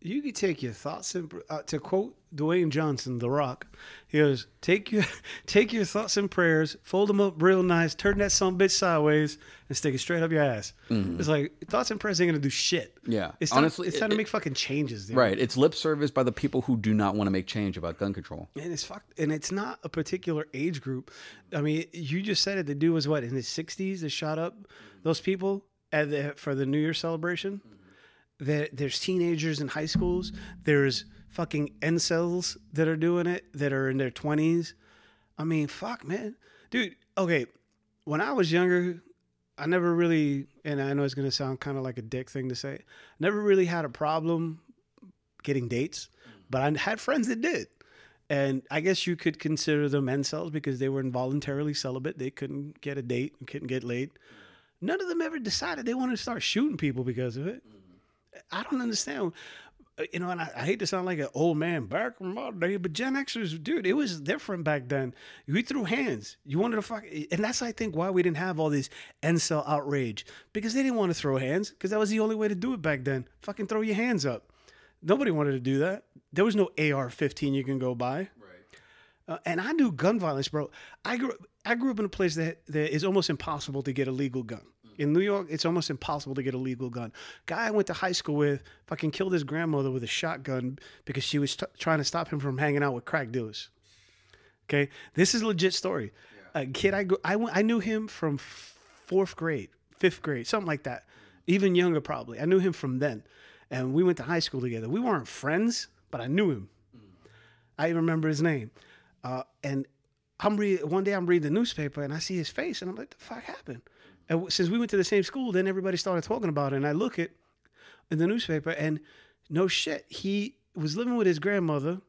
You could take your thoughts and uh, to quote Dwayne Johnson, The Rock. He goes, "Take your (laughs) take your thoughts and prayers, fold them up real nice, turn that some bitch sideways, and stick it straight up your ass." It's like thoughts and prayers ain't gonna do shit. Mm-hmm. Yeah. it's time, Honestly, it's time to it- make fucking changes. Dude. Right. It's lip service by the people who do not want to make change about gun control. and it's fucked, and it's not a particular age group. I mean, you just said it. The dude was what in his sixties that shot up those people at the, for the New Year celebration. There, there's teenagers in high schools. There's fucking incels that are doing it that are in their twenties. I mean, fuck, man, dude. Okay, when I was younger, I never really, and I know it's gonna sound kind of like a dick thing to say, never really had a problem getting dates, but I had friends that did. And I guess you could consider them incels because they were involuntarily celibate. They couldn't get a date, couldn't get laid. None of them ever decided they wanted to start shooting people because of it. I don't understand. Uh, You know, and I, I hate to sound like an old man back in my day, but Gen Xers, dude, it was different back then. We threw hands. You wanted to fuck, and that's I think why we didn't have all this incel outrage because they didn't want to throw hands because that was the only way to do it back then. Fucking throw your hands up. Nobody wanted to do that. There was no AR-15 you can go buy. Uh, and I knew gun violence, bro. I grew I grew up in a place that that is almost impossible to get a legal gun. In New York, it's almost impossible to get a legal gun. Guy I went to high school with fucking killed his grandmother with a shotgun because she was t- trying to stop him from hanging out with crack dealers. Okay, this is a legit story. A kid I go, I went, I knew him from fourth grade, fifth grade, something like that, even younger probably. I knew him from then, and we went to high school together. We weren't friends, but I knew him. I even remember his name. Uh, and I'm read one day I'm reading the newspaper and I see his face and I'm like, the fuck happened? And since we went to the same school, then everybody started talking about it. And I look at in the newspaper and no shit, he was living with his grandmother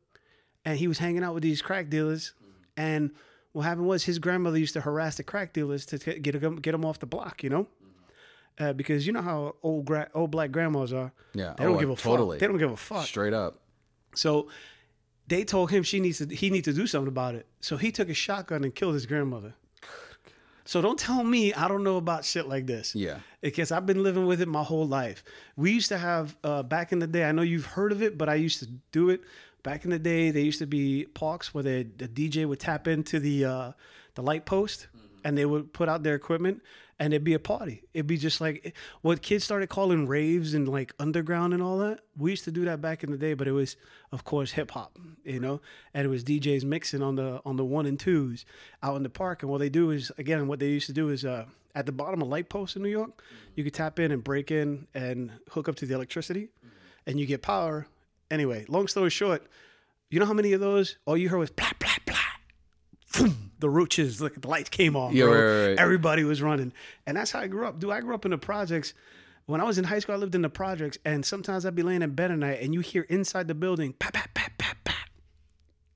and he was hanging out with these crack dealers. And what happened was his grandmother used to harass the crack dealers to get get them, get them off the block, you know. Uh, because you know how old gra- old black grandmas are. Yeah. they don't Oh, give a totally. fuck. They don't give a fuck. Straight up. So they told him she needs to he needs to do something about it. So he took a shotgun and killed his grandmother. So don't tell me I don't know about shit like this. Yeah. Because I've been living with it my whole life. We used to have uh, back in the day. I know you've heard of it, but I used to do it back in the day. There used to be parks where the, the DJ would tap into the uh, the light post, and they would put out their equipment, and it'd be a party. It'd be just like what kids started calling raves and like underground and all that. We used to do that back in the day, but it was, of course, hip hop, you know, and it was DJs mixing on the on the one and twos out in the park. And what they do is, again, what they used to do is, uh, at the bottom of light posts in New York, you could tap in and break in and hook up to the electricity, and you get power. Anyway, long story short, you know how many of those? All you heard was blah blah blah. Boom, the roaches, look, the lights came on. Yeah, right, right. Everybody was running, and that's how I grew up. Dude, I grew up in the projects. When I was in high school, I lived in the projects, and sometimes I'd be laying in bed at night, and you hear inside the building, pat pat pat pat pat.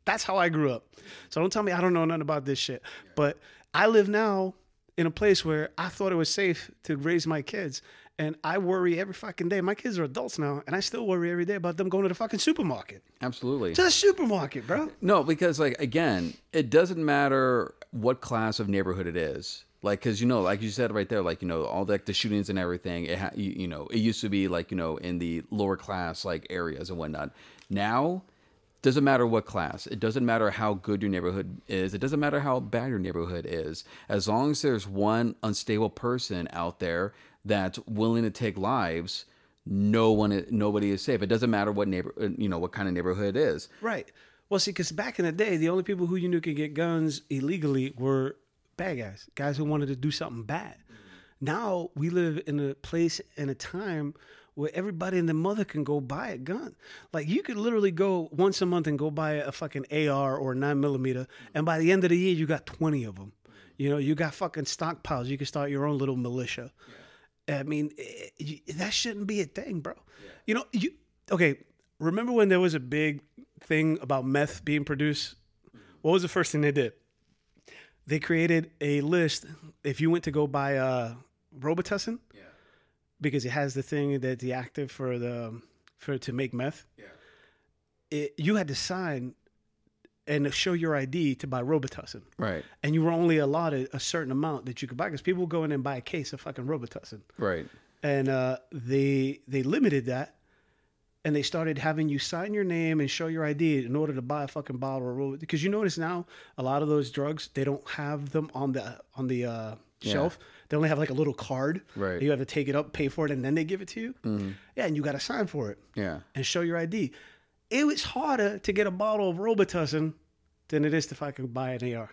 That's how I grew up. So don't tell me I don't know nothing about this shit. But I live now in a place where I thought it was safe to raise my kids. And I worry every fucking day. My kids are adults now, and I still worry every day about them going to the fucking supermarket. Absolutely. To the supermarket, bro. No, because like again, it doesn't matter what class of neighborhood it is. Like, cause you know, like you said right there, like you know, all like the shootings and everything. It ha- you, you know, it used to be like you know in the lower class like areas and whatnot. Now, doesn't matter what class. It doesn't matter how good your neighborhood is. It doesn't matter how bad your neighborhood is. As long as there's one unstable person out there that's willing to take lives, no one, nobody is safe. It doesn't matter what neighbor, uh, you know, what kind of neighborhood it is. Right. Well, see, because back in the day, the only people who you knew could get guns illegally were bad guys, guys who wanted to do something bad. Now we live in a place and a time where everybody and their mother can go buy a gun. Like you could literally go once a month and go buy a fucking AR or a nine millimeter, and by the end of the year, you got twenty of them. You know, you got fucking stockpiles. You can start your own little militia. I mean, eh, you- that shouldn't be a thing, bro. You know, you okay? Remember when there was a big thing about meth being produced? What was the first thing they did? They created a list. If you went to go buy uh, Robitussin, because it has the thing that the active for the for to make meth. It, you had to sign and show your ID to buy Robitussin Right. and you were only allotted a certain amount that you could buy because people go in and buy a case of fucking Robitussin, Right. and uh, they they limited that and they started having you sign your name and show your ID in order to buy a fucking bottle of Robitussin. Because you notice now a lot of those drugs they don't have them on the on the uh, shelf. They only have like a little card. Right. You have to take it up, pay for it, and then they give it to you. Yeah, and you got to sign for it Yeah. and show your ID. It was harder to get a bottle of Robitussin than it is to fucking buy an AR.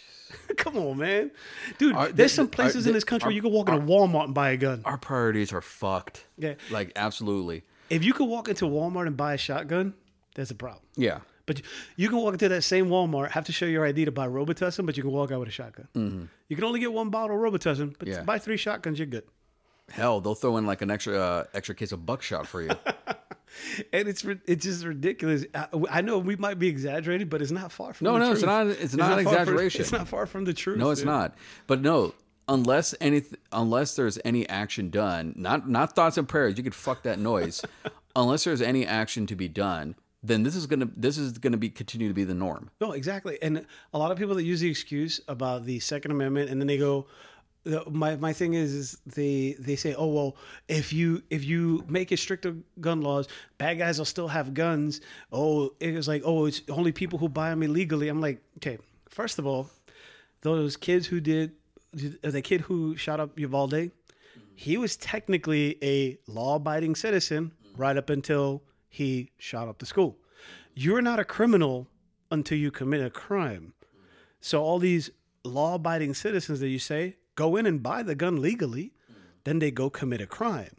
(laughs) Come on, man, dude. There's th- some places in this country where you can walk into Walmart and buy a gun. Our priorities are fucked. Yeah. Like absolutely. If you could walk into Walmart and buy a shotgun, there's a problem. Yeah. But you can walk into that same Walmart, have to show your ID to buy Robitussin, but you can walk out with a shotgun. You can only get one bottle of Robitussin, but Mm-hmm. Yeah. buy three shotguns, you're good. Hell, they'll throw in like an extra uh, extra case of buckshot for you. (laughs) And it's it's just ridiculous. I, I know we might be exaggerating, but it's not far from No, the no, it's truth. not- it's not far from- exaggeration. it's not far from the truth. No, it's dude. not. But no, unless any unless there's any action done, not not thoughts and prayers. You could fuck that noise. (laughs) unless there's any action to be done, then this is gonna this is gonna be continue to be the norm. No, exactly. And a lot of people that use the excuse about the Second Amendment, and then they go, my my thing is, is they they say, oh well, if you if you make it stricter gun laws, bad guys will still have guns. Oh, it was like, oh, it's only people who buy them illegally. I'm like, okay, first of all, those kids who did uh, the kid who shot up Uvalde, he was technically a law-abiding citizen right up until he shot up the school. You're not a criminal until you commit a crime. So all these law-abiding citizens that you say go in and buy the gun legally, then they go commit a crime.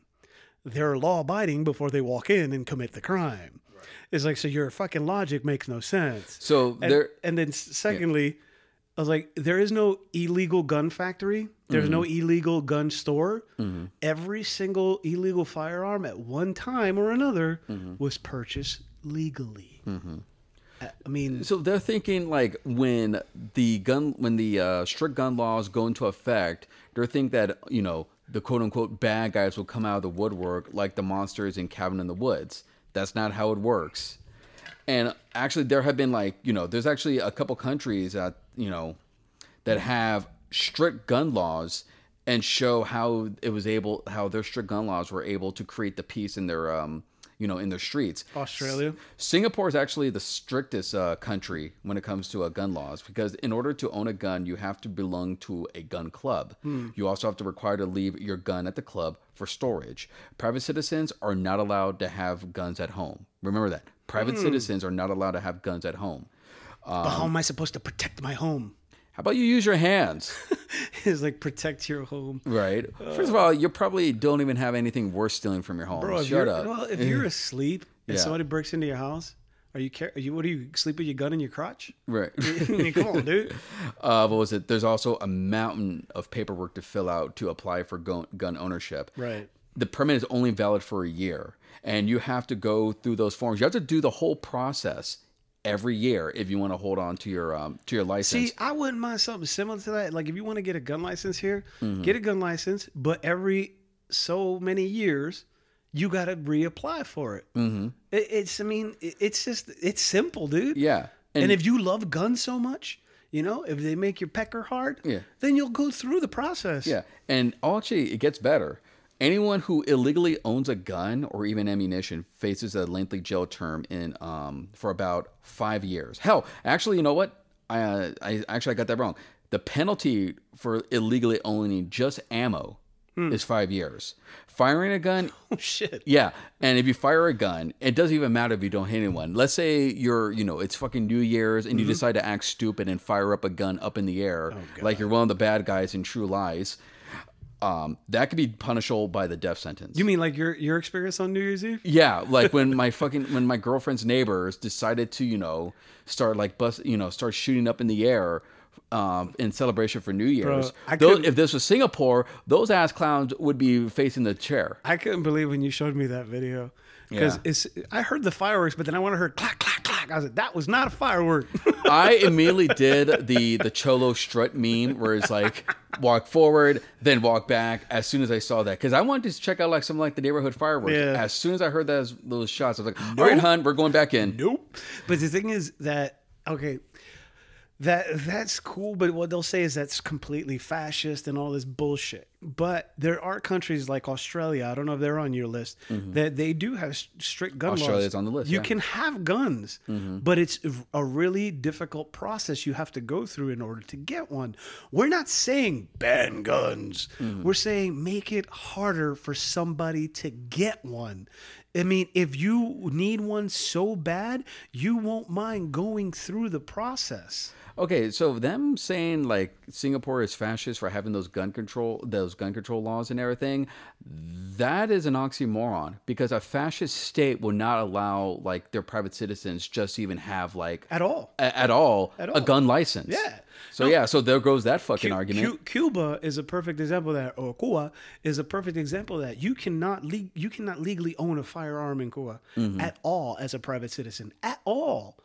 They're law-abiding before they walk in and commit the crime. It's like so your fucking logic makes no sense. So And, there, and then secondly, I was like, there is no illegal gun factory. There's no mm-hmm. illegal gun store. Mm-hmm. Every single illegal firearm at one time or another mm-hmm. was purchased legally. I mean, so they're thinking like when the gun when the uh, strict gun laws go into effect, they're thinking that you know the quote unquote bad guys will come out of the woodwork like the monsters in Cabin in the Woods. That's not how it works. And actually, there have been like you know, there's actually a couple countries that you know that have strict gun laws and show how it was able how their strict gun laws were able to create the peace in their um you know in their streets. Australia. Singapore is actually the strictest uh, country when it comes to uh, gun laws because in order to own a gun, you have to belong to a gun club. You also have to require to leave your gun at the club for storage. Private citizens are not allowed to have guns at home. Remember that. Private citizens are not allowed to have guns at home. but how am I supposed to protect my home? How about you use your hands? (laughs) it's like protect your home. Right. First of all, you probably don't even have anything worth stealing from your home. Bro, if Shut up. Well, if you're (laughs) asleep and Yeah. somebody breaks into your house, are you, care- are you what do you sleep with your gun in your crotch? right. (laughs) I mean, come on, dude. uh, what was it? There's also a mountain of paperwork to fill out to apply for gun, gun ownership. Right. The permit is only valid for a year, and you have to go through those forms. You have to do the whole process every year if you want to hold on to your um, to your license. See, I wouldn't mind something similar to that. Like if you want to get a gun license here, Mm-hmm. get a gun license, but every so many years, you got to reapply for it. Mm-hmm. it. It's, I mean, it- it's just, it's simple, dude. yeah, And, if you love guns so much, you know, if they make your pecker hard, Yeah. then you'll go through the process. Yeah, and actually, it gets better. Anyone who illegally owns a gun or even ammunition faces a lengthy jail term in um, for about five years. Hell, actually, you know what? I, uh, I actually I got that wrong. The penalty for illegally owning just ammo is five years. Firing a gun (laughs) Oh, shit. yeah, and if you fire a gun, it doesn't even matter if you don't hit anyone. Let's say you're, you know, it's fucking New Year's and you decide to act stupid and fire up a gun up in the air, like you're one of the bad guys in True Lies. Um, that could be punishable by the death sentence. You mean like your your experience on New Year's Eve? yeah, like when my (laughs) fucking when my girlfriend's neighbors decided to, you know, start like bust, you know, start shooting up in the air. Um, in celebration for New Year's, I Those- if this was Singapore, those ass clowns would be facing the chair. I couldn't believe when you showed me that video because Yeah. it's. I heard the fireworks, but then I want to hear clack clack clack. I was like, that was not a firework. (laughs) I immediately did the the cholo strut meme where it's like walk forward, then walk back. As soon as I saw that, because I wanted to check out like some like the neighborhood fireworks. Yeah. As soon as I heard those those shots, I was like, "All right, hun, we're going back in." Nope. But the thing is that okay, that that's cool, but what they'll say is that's completely fascist and all this bullshit. But there are countries like Australia, I don't know if they're on your list, that they do have strict gun laws. Mm-hmm. Australia's on the list, You yeah. Mm-hmm. can have guns, but it's a really difficult process you have to go through in order to get one. We're not saying ban guns. Mm-hmm. We're saying make it harder for somebody to get one. I mean, if you need one so bad, you won't mind going through the process. Okay, so them saying like Singapore is fascist for having those gun control those gun control laws and everything, that is an oxymoron because a fascist state will not allow like their private citizens just to even have like At all. a- at all, At a all. gun license. Yeah. So yeah, so there goes that fucking Cu- argument. Cu- Cuba is a perfect example of that, or Cuba is a perfect example of that. You cannot le- you cannot legally own a firearm in Cuba Mm-hmm. at all as a private citizen. At all.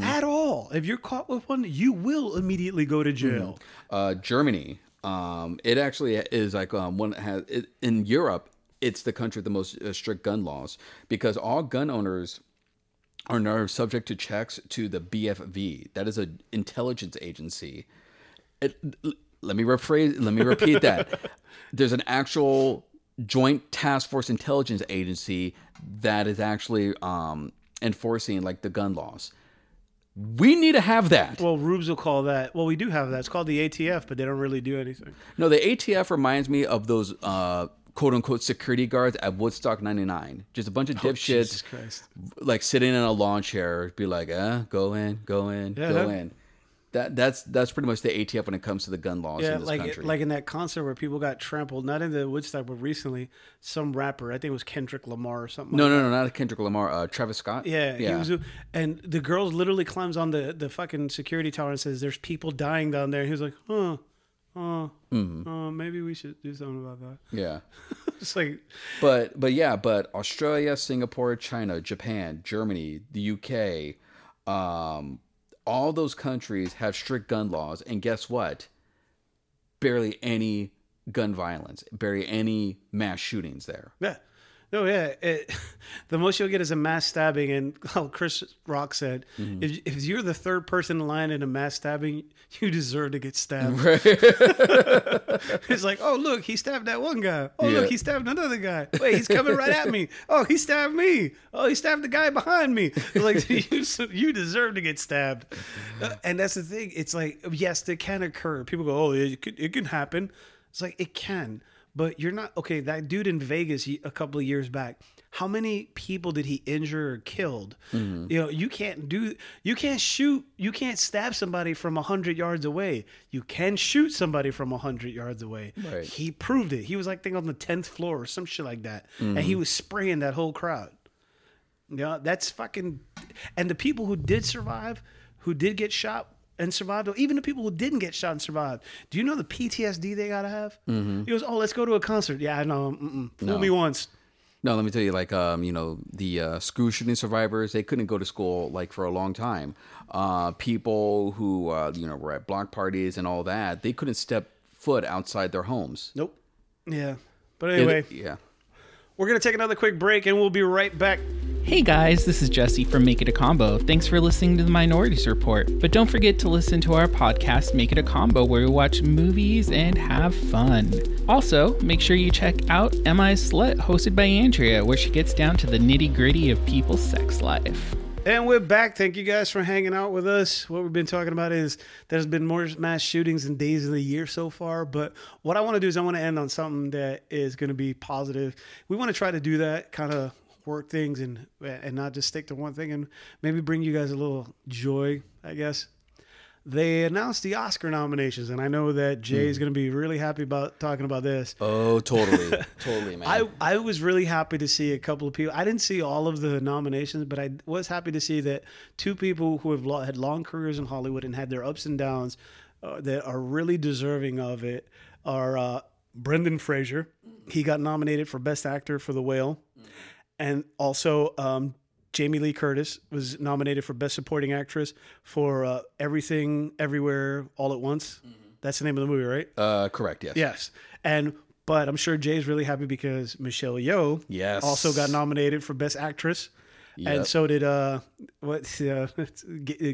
At all. If you're caught with one, you will immediately go to jail. uh, Germany. Um, it actually is like um, one has it, in Europe. It's the country with the most uh, strict gun laws because all gun owners are now subject to checks to the BFV. That is an intelligence agency. It, let me rephrase. Let me repeat that. (laughs) There's an actual joint task force intelligence agency that is actually um, enforcing like the gun laws. We need to have that. Well, Rubes will call that. Well, we do have that. It's called the ATF, but they don't really do anything. No, the ATF reminds me of those uh, quote unquote security guards at Woodstock 99. Just a bunch of Oh, dipshits like sitting in a lawn chair, be like, uh, go in, go in, go Yeah. in. That that's that's pretty much the ATF when it comes to the gun laws Yeah, in this like country. like in that concert where people got trampled, not in the Woodstock, but recently, some rapper, I think it was Kendrick Lamar or something. no, like no, no, not Kendrick Lamar. Uh, Travis Scott. Yeah, yeah. He was, and the girls literally climbs on the, the fucking security tower and says, "There's people dying down there." He was like, "Huh, huh, Mm-hmm. uh, maybe we should do something about that." yeah. (laughs) It's like, But but yeah, but Australia, Singapore, China, Japan, Germany, the UK, um, all those countries have strict gun laws, and guess what? Barely any gun violence, barely any mass shootings there. yeah, no, yeah. It, (laughs) the most you'll get is a mass stabbing, and (laughs) how Chris Rock said, Mm-hmm. if, if you're the third person in line in a mass stabbing, (laughs) you deserve to get stabbed. it's like, oh look, he stabbed that one guy. Oh Yeah. look, he stabbed another guy. Wait, he's coming right at me. Oh, he stabbed me. Oh, he stabbed the guy behind me. Like you, you deserve to get stabbed. Uh, and that's the thing. It's like yes, it can occur. People go, oh, it could, it can happen. It's like it can, but you're not okay. That dude in Vegas he- a couple of years back. How many people did he injure or killed? Mm-hmm. You know, you can't do, you can't shoot, you can't stab somebody from a hundred yards away. You can shoot somebody from a hundred yards away. Right. He proved it. He was like, think on the tenth floor or some shit like that, and he mm-hmm. was spraying that whole crowd. Yeah, that's fucking. And the people who did survive, who did get shot and survived, or even the people who didn't get shot and survived, do you know the PTSD they gotta have? He goes, "Oh, let's go to a concert." Yeah, I know. Mm-mm. Fool No. me once. No, let me tell you, like, um, you know, the uh, school shooting survivors, they couldn't go to school like for a long time. Uh, people who, uh, you know, were at block parties and all that, they couldn't step foot outside their homes. Nope. Yeah. But It- anyway, yeah. We're gonna take another quick break, and we'll be right back. Hey guys, this is Jesse from Make It a Combo. Thanks for listening to the Minorities Report. But don't forget to listen to our podcast, Make It a Combo, where we watch movies and have fun. Also, make sure you check out Am I Slut, hosted by Andrea, where she gets down to the nitty gritty of people's sex life. And we're back. Thank you guys for hanging out with us. What we've been talking about is there's been more mass shootings in days of the year so far. But what I want to do is I want to end on something that is going to be positive. We want to try to do that, kind of work things and and not just stick to one thing, and maybe bring you guys a little joy, I guess. They announced the Oscar nominations, and I know that Jay is going to be really happy about talking about this. Oh, totally. (laughs) totally, man. I, I was really happy to see a couple of people. I didn't see all of the nominations, but I was happy to see that two people who have had long careers in Hollywood and had their ups and downs uh, that are really deserving of it are uh, Brendan Fraser. He got nominated for Best Actor for The Whale. And also, um, Jamie Lee Curtis was nominated for Best Supporting Actress for uh, Everything, Everywhere, All at Once. That's the name of the movie, right? uh, correct, yes. Yes. And but I'm sure Jay's really happy because Michelle Yeoh Yes. also got nominated for Best Actress. Yep. and so did uh, what's (laughs) uh,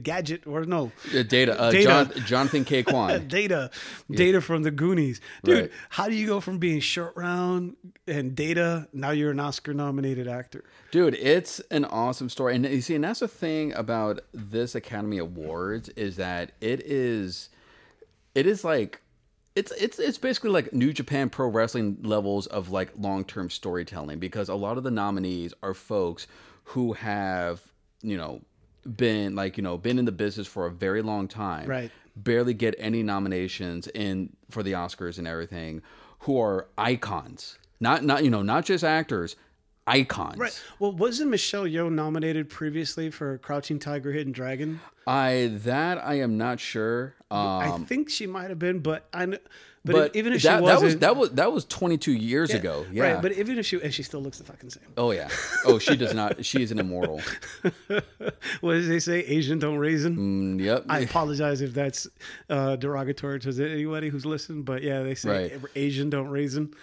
Gadget or no, Uh, Data, uh, Data. John, Jonathan K. (laughs) Kwan. Data, Data from the Goonies, dude. Right. How do you go from being short round and Data now you're an Oscar nominated actor? Dude, it's an awesome story. And you see, and that's the thing about this Academy Awards is that it is it is like it's it's it's basically like New Japan Pro Wrestling levels of like long term storytelling because a lot of the nominees are folks who have, you know, been like, you know, been in the business for a very long time. Right. Barely get any nominations in for the Oscars and everything, who are icons. Not not you know, not just actors, icons. Right. Well, wasn't Michelle Yeoh nominated previously for Crouching Tiger, Hidden Dragon? I that I am not sure. I Um, think she might have been, but I. But, but even if that, she that was that was that was 22 years ago. Yeah. Right, but even if she and she still looks the fucking same. oh yeah. Oh, she does not. She is an immortal. (laughs) What did they say? Asian don't raisin. Mm, yep. I apologize if that's uh, derogatory to anybody who's listening, but yeah, they say Right. Asian don't raisin.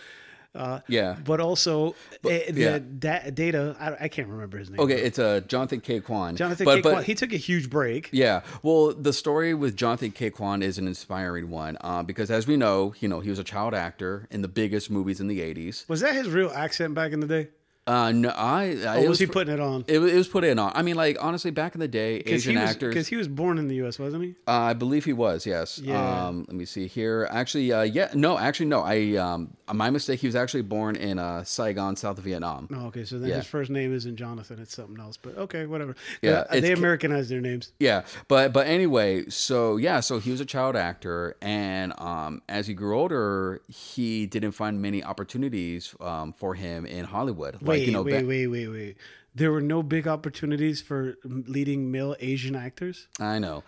Uh, yeah. but also eh, the yeah. da- data. I, I can't remember his name. Okay, it's uh, Jonathan Ke Quan. Jonathan but, K. but, Kwan, he took a huge break. Yeah, well, the story with Jonathan Ke Quan is an inspiring one uh, because, as we know, you know, he was a child actor in the biggest movies in the '80s. Was that his real accent back in the day? Uh, no, I, I it was, he putting it on? It, was- it was put in on. I mean, like honestly, back in the day, Asian was, actors. Because he was born in the U.S., wasn't he? Uh, I believe he was, yes. Yeah. Um, let me see here. Actually, uh, yeah, no, actually, no. I um, my mistake. He was actually born in uh, Saigon, South Vietnam. Oh, okay. So then Yeah. his first name isn't Jonathan; it's something else. But okay, whatever. Yeah, they it's- Americanized their names. Yeah, but but anyway, so yeah, so he was a child actor, and um, as he grew older, he didn't find many opportunities um, for him in Hollywood. Like Wait, you know, wait, ba- wait, wait, wait. There were no big opportunities for leading male Asian actors, I know.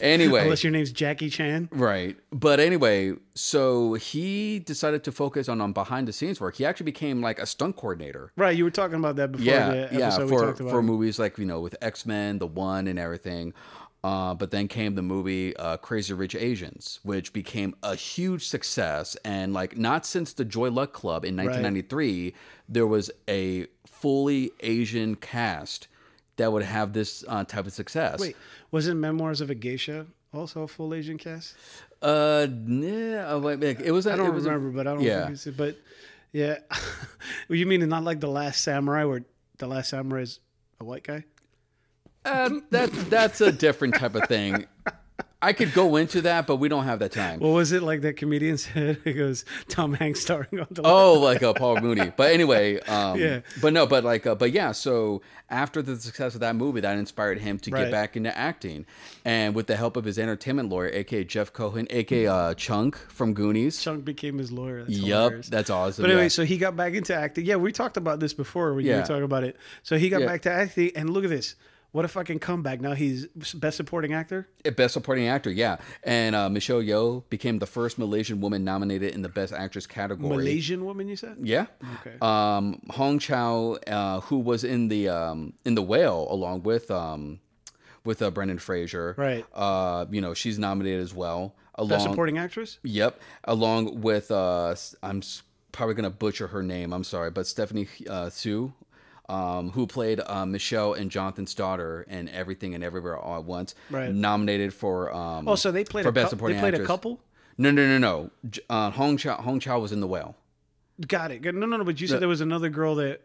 anyway, unless your name's Jackie Chan. Right. But anyway, so he decided to focus on, on behind the scenes work. He actually became like a stunt coordinator. Right, you were talking about that before Yeah, the yeah, for talked about. for movies like you know with X Men, the One, and everything. Uh, but then came the movie uh, Crazy Rich Asians, which became a huge success. And like not since the Joy Luck Club in 1993, there was a fully Asian cast that would have this uh, type of success. Wait, wasn't Memoirs of a Geisha also a full Asian cast? Uh, nah, uh, it was. I don't it was a- remember, but I don't yeah. think it's but yeah. (laughs) you mean not like the Last Samurai, where the Last Samurai is a white guy? Uh, that that's a different type of thing. I could go into that, but we don't have that time. What was it like that comedian (laughs) said? He goes, Tom Hanks starring on the. Oh, like uh, Paul Mooney. But anyway, um, Yeah. But no, but like, uh, but yeah. So after the success of that movie, that inspired him to Right. get back into acting, and with the help of his entertainment lawyer, aka Jeff Cohen, aka uh, Chunk from Goonies. Chunk became his lawyer. That's hilarious. that's awesome. But anyway, yeah. so he got back into acting. Yeah, we talked about this before We Yeah. were talking about it. So he got Yeah. back to acting, and look at this. What a fucking comeback. Now he's best supporting actor. Uh, Best Supporting Actor, yeah. And uh, Michelle Yeoh became the first Malaysian woman nominated in the Best Actress category. Malaysian woman, you said? Yeah. Okay. Um, Hong Chau, uh, who was in the um, in the Whale along with um, with uh, Brendan Fraser. Right. Uh, you know, she's nominated as well. Along. Best supporting actress? Yep. Along with uh, I'm probably gonna butcher her name. I'm sorry, but Stephanie uh, Hsu. Um, who played uh, Michelle and Jonathan's daughter in Everything and Everywhere All at Once? Right. Nominated for um, Oh, so they played for a best cou- supporting they played actress. a couple? No, no, no, no. Uh, Hong Chau Hong Chau was in the Whale. Got it. No, no, no. But you said there was another girl that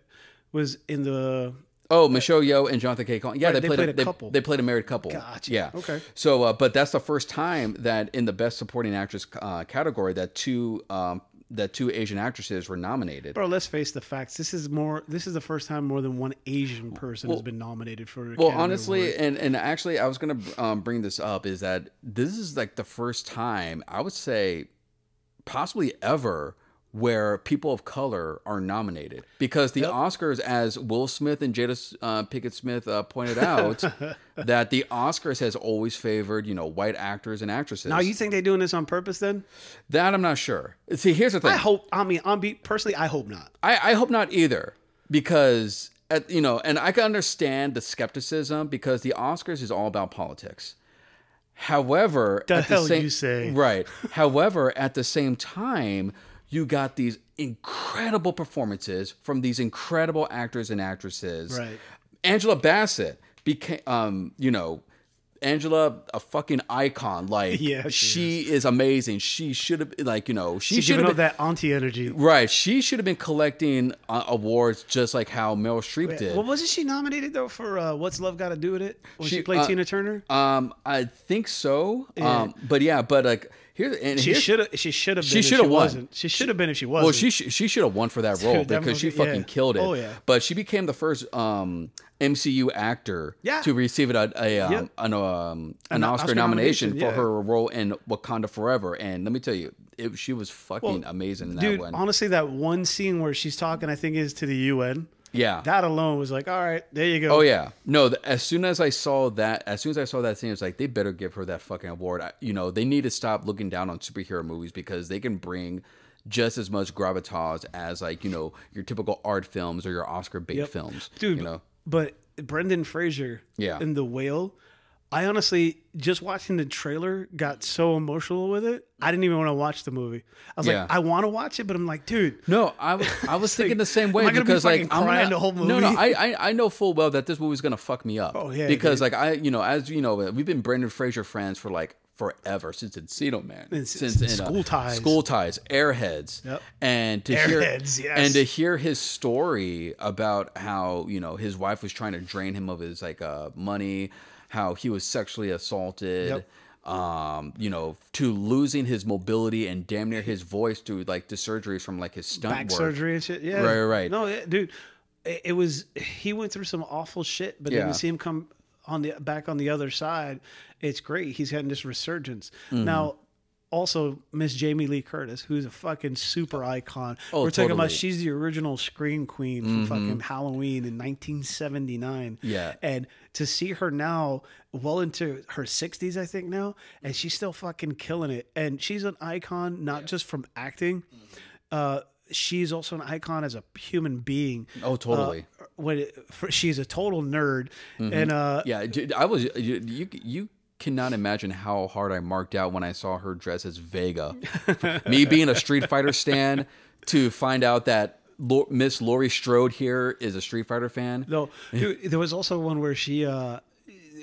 was in the. Oh, Michelle Yeoh and Jonathan K. Kong. Yeah, Right, they, they played, played a, a they, couple. they played a married couple. Gotcha. Yeah. Okay. So, uh, but that's the first time that in the best supporting actress uh, category that two um, that two Asian actresses were nominated. Bro, let's face the facts. This is more. This is the first time more than one Asian person has been nominated for. Well, Academy honestly, Award. and and actually, I was gonna um, bring this up is that this is like the first time I would say, possibly ever, where people of color are nominated because the Oscars, as Will Smith and Jada uh, Pinkett Smith uh, pointed out, (laughs) that the Oscars has always favored you know white actors and actresses. now you think they're doing this on purpose? Then that I'm not sure. See, here's the thing. I hope. I mean, I'm be personally. I hope not. I, I hope not either, because at, you know, and I can understand the skepticism because the Oscars is all about politics. However, The at hell same, you say. right? However, at the same time, you got these incredible performances from these incredible actors and actresses, Right. Angela Bassett became, um, you know, Angela a fucking icon. Like, (laughs) Yeah, she she is amazing. She should have like, you know, she should have been. that auntie energy. Right, she should have been collecting uh, awards just like how Meryl Streep did. Well, wasn't she nominated though for uh, "What's Love Got to Do with It" when she, She- played uh, Tina Turner? Um, I think so. Um, but yeah, but like here and She here's- should have. She should have. She shoulda won. wasn't. She should have been if she wasn't. Well, she sh- she should have won for that (laughs) role because she movie- yeah. fucking killed it. Oh, yeah. But she became the first um, MCU actor Yeah. to receive a, a um, Yep. an, um, an, An Oscar, Oscar nomination, nomination, for her role in Wakanda Forever. And let me tell you, it, she was fucking Well, amazing in that Dude, one. honestly, that one scene where she's talking, I think, is to the UN. Yeah. That alone was like, all right, there you go. Oh yeah, no. The, as soon as I saw that, as soon as I saw that scene, it was like they better give her that fucking award. I, you know, they need to stop looking down on superhero movies because they can bring just as much gravitas as like you know your typical art films or your Oscar bait Yep. films. dude. you know, But Brendan Fraser, Yeah. in The Whale, I honestly just watching the trailer got so emotional with it. I didn't even want to watch the movie. I was Yeah. like, I want to watch it, but I'm like, dude, No, I was I was (laughs) thinking the same way gonna be because like I'm crying gonna, the whole movie. No, no. I, I I know full well that this movie's gonna fuck me up. Oh, yeah, because dude. like I you know as you know we've been Brendan Fraser friends for like forever since Encino Man, And since since in, uh, School Ties. School Ties, Airheads, Yep. and to Airheads, hear yes. and to hear his story about how you know his wife was trying to drain him of his like uh money, how he was sexually assaulted Yep. um, you know, to losing his mobility and damn near his voice to like the surgeries from like his stunt back work. surgery and shit. Yeah, Right, right. No, yeah, dude, it, it was he went through some awful shit, but then Yeah. to see him come on the back on the other side, it's great. He's having this resurgence Mm-hmm. now. Also, Miss Jamie Lee Curtis, who's a fucking super icon. Oh, We're talking about totally. Mm-hmm. she's the original scream queen from fucking Halloween in 1979. Yeah. and to see her now, well into her 60s, I think now, and she's still fucking killing it. And she's an icon, not just from acting. Uh, she's also an icon as a human being. Oh, totally. Uh, when it, for, she's a total nerd, and uh, Yeah, dude, I was you, you. Cannot imagine how hard I marked out when I saw her dress as Vega. Me being a Street Fighter stan, to find out that Lo- Miss Laurie Strode here is a Street Fighter fan. No, there was also one where she, uh,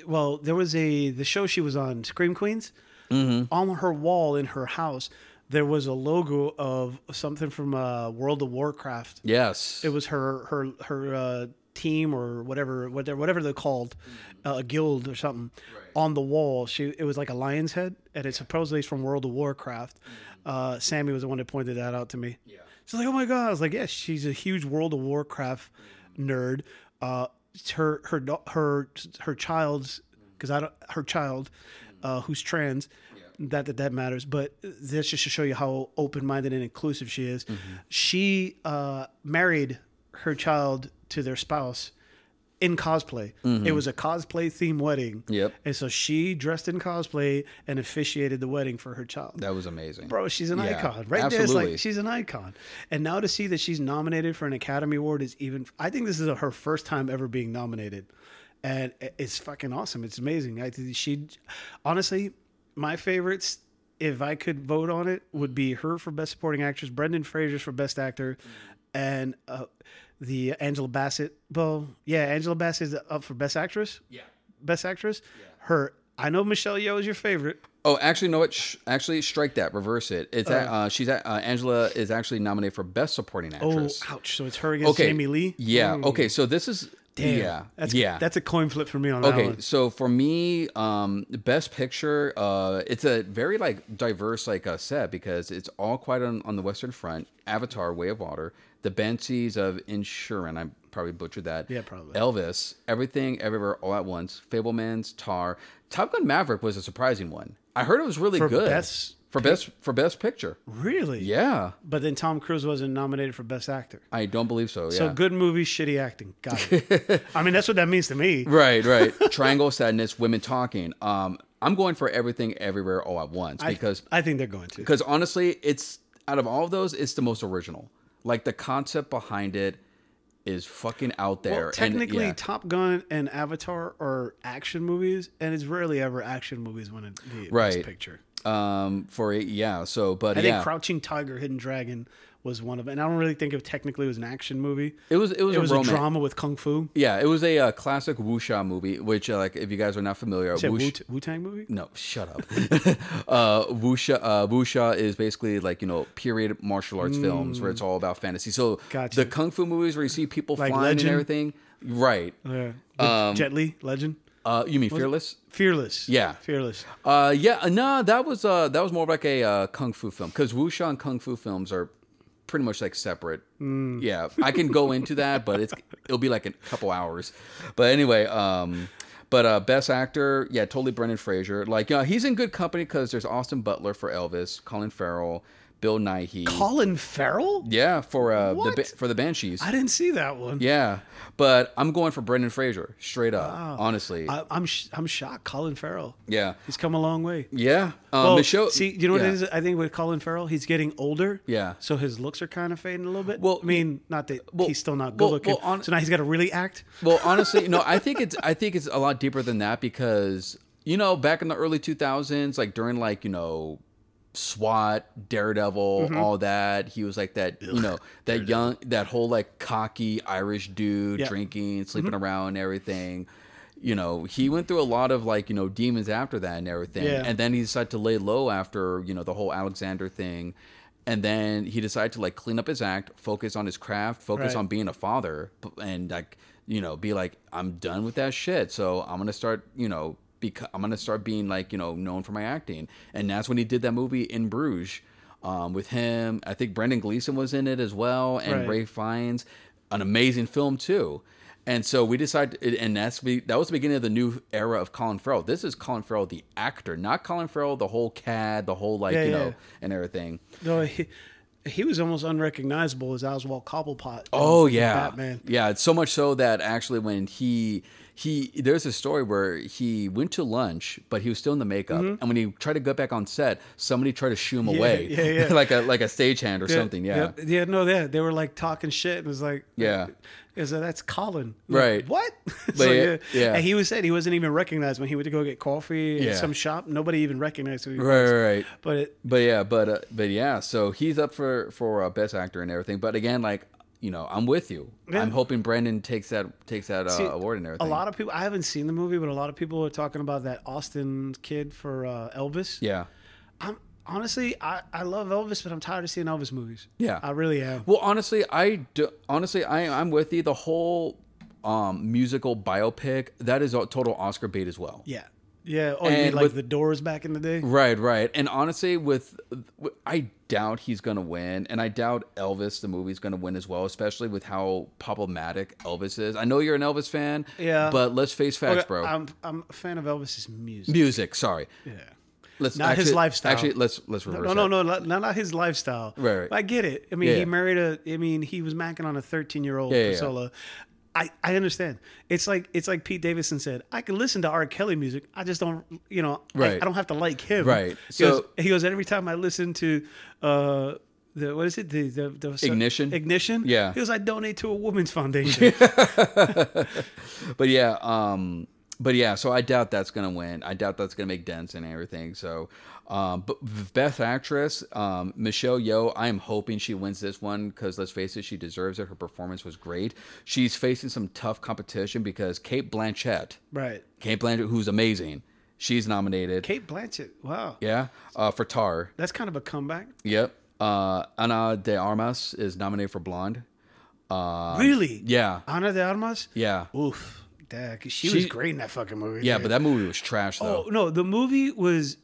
well, there was a the show she was on, Scream Queens. Mm-hmm. On her wall in her house, there was a logo of something from uh, World of Warcraft. Yes, It was her her her uh, team or whatever whatever whatever they're called, uh, a guild or something. On the wall, she it was like a lion's head, and it supposedly is from World of Warcraft. Uh, Sammy was the one that pointed that out to me. Yeah. She's like, "Oh my god!" I was like, "Yes, she's a huge World of Warcraft nerd." Uh, her her her her child's because I don't her child, uh, who's trans. That, that that matters, but that's just to show you how open minded and inclusive she is. She uh, married her child to their spouse in cosplay. Mm-hmm. It was a cosplay themed wedding. Yep. And so she dressed in cosplay and officiated the wedding for her child. that was amazing, Bro, she's an Yeah, icon. Right there, it's like she's an icon. And now to see that she's nominated for an Academy Award is even. I think this is her first time ever being nominated, and it's fucking awesome. It's amazing. I think she, honestly, my favorites. If I could vote on it, would be her for Best Supporting Actress, Brendan Fraser for Best Actor, and uh, the Angela Bassett. Well, yeah, Angela Bassett is up for Best Actress. Yeah. Best Actress. Yeah. Her. I know Michelle Yeoh is your favorite. Oh, actually, no. What? Sh- actually, strike that. Reverse it. It's at, uh, she's at, uh, Angela is actually nominated for best supporting actress. Oh, ouch! So it's her against okay. Jamie Lee. Yeah. Mm. Okay. So this is Damn. yeah. That's, yeah. That's a coin flip for me on that Okay, so for me, um, best picture, uh, it's a very like diverse like uh, set because it's all quite on, on the Western Front. Avatar, Way of Water, The Banshees of Insurance. I probably butchered that. Yeah, probably. Elvis, Everything, Everywhere, All at Once, Fabelmans, Tar, Top Gun Maverick was a surprising one. I heard it was really For good best for best for best picture. Really? Yeah, But then Tom Cruise wasn't nominated for Best Actor. I don't believe so. Yeah. So good movie, shitty acting. Got it. (laughs) I mean, that's what that means to me. Right, right. (laughs) Triangle Sadness, Women Talking. Um, I'm going for Everything, Everywhere, All at Once I- because I think they're going to. because honestly, it's out of all of those, it's the most original. Like the concept behind it is fucking out there. Well, and, technically, yeah. Top Gun and Avatar are action movies, and it's rarely ever action movies win the Right. Best Picture. um, for it, yeah. So, but I yeah, think Crouching Tiger, Hidden Dragon was one of them. And I don't really think it technically was an action movie. It was it was, It was a, a drama with kung fu. Yeah, it was a uh, classic wuxia movie, which uh, like if you guys are not familiar, wuxia- Wu Tang movie? No, shut up. (laughs) uh, wuxia, uh, wuxia is basically like you know period martial arts films where it's all about fantasy. So Mm. Gotcha. the kung fu movies where you see people Like flying Legend? and everything, right? Yeah. Um, Jet Li, Legend, Uh, you mean Fearless? Fearless. Yeah. Fearless. Uh, yeah, no, that was uh, that was more like a uh, kung fu film because wuxia and kung fu films are pretty much like separate. Mm. Yeah, I can go into that, but it's it'll be like a couple hours. But anyway, um, but uh, best actor, yeah, totally Brendan Fraser. Like, uh, he's in good company because there's Austin Butler for Elvis, Colin Farrell, Bill Nighy. Colin Farrell? yeah, for uh, the What? for the Banshees. I didn't see that one. Yeah, but I'm going for Brendan Fraser straight up. Honestly, I, I'm sh- I'm shocked. Colin Farrell. yeah, He's come a long way. yeah. Um, Well, Michelle, see, you know what yeah. it is? I think with Colin Farrell, he's getting older. Yeah. So his looks are kind of fading a little bit. Well, I mean, not that well, he's still not good well, looking. well, on- so now he's got to really act. Well, honestly, no, I think (laughs) it's I think it's a lot deeper than that because you know back in the early 2000s, like during like you know SWAT, Daredevil, Mm-hmm. all that, he was like that you know that young that whole like cocky Irish dude. Mm-hmm. drinking, sleeping around, everything. You know, he went through a lot of like you know demons after that and everything, Yeah. and then he decided to lay low after you know the whole Alexander thing. And then he decided to like clean up his act, focus on his craft, focus Right. on being a father, and like you know be like i'm done with that shit so i'm gonna start you know bec- i'm gonna start being like you know known for my acting and that's when he did that movie in bruges um, with him i think brendan gleeson was in it as well and Right. ralph fiennes an amazing film too and so we decided and that's that was the beginning of the new era of colin farrell this is colin farrell the actor not colin farrell the whole cad the whole like Yeah, you yeah. know and everything No, he, he was almost unrecognizable as Oswald Cobblepot. Oh yeah, Batman. Yeah, it's so much so that actually when he he there's a story where he went to lunch, but he was still in the makeup, and when he tried to go back on set, somebody tried to shoo him Mm-hmm. Yeah, away, yeah, yeah. (laughs) like a like a stagehand or something. Yeah, yeah, yeah, no, yeah, they were like talking shit, and it was like, Yeah. is that that's Colin, Like, Right. what? (laughs) But yeah, yeah. and he was said he wasn't even recognized when he went to go get coffee Yeah. at some shop. Nobody even recognized who he right, was. right, right. But it, But yeah, but uh, but yeah, so he's up for for uh, best actor and everything. But again, like you know, I'm with you. Yeah. I'm hoping Brandon takes that takes that uh, See, award and everything. a lot of people, I haven't seen the movie, but a lot of people are talking about that Austin kid for uh, Elvis. yeah. I'm honestly, I, I love Elvis, but I'm tired of seeing Elvis movies. Yeah. I really am. Well, honestly, I do, honestly I I'm with you. The whole um, musical biopic that is a total Oscar bait as well. Yeah. Yeah. Oh, you mean like with- the Doors back in the day? Right, right. And honestly, with I doubt he's gonna win, and I doubt Elvis the movie's gonna win as well, especially with how problematic Elvis is. I know you're an Elvis fan, Yeah. but let's face facts, Okay, bro. I'm I'm a fan of Elvis's music. Music, sorry. Yeah. Let's Not his lifestyle. Actually, let's let's reverse. no, no, that. no, not, not his lifestyle. Right, right. I get it. I mean, Yeah, he yeah. married a. I mean, he was macking on a 13 year old yeah. Priscilla. I, I understand. It's like it's like Pete Davidson said. I can listen to R. Kelly music. I just don't, you know, I- Right. I, don't have to like him. Right. He goes, So- he goes every time I listen to, uh, the what is it? The the, the Ignition? Ignition. Yeah. He goes, I donate to a women's foundation. (laughs) But yeah, um, but yeah. So I doubt that's gonna win. I doubt that's gonna make dents and everything. So, um, but best actress, um, Michelle Yeoh. I am hoping she wins this one because let's face it, she deserves it. Her performance was great. She's facing some tough competition because Cate Blanchett, right. Cate Blanchett, who's amazing, she's nominated. Cate Blanchett. Wow. Yeah, uh, for Tar. That's kind of a comeback. Yep. Uh, Ana de Armas is nominated for Blonde. really? Um, Yeah, Ana de Armas. yeah, Oof. 'cause she, She- was great in that fucking movie. yeah. dude. But that movie was trash though. Oh no, the movie was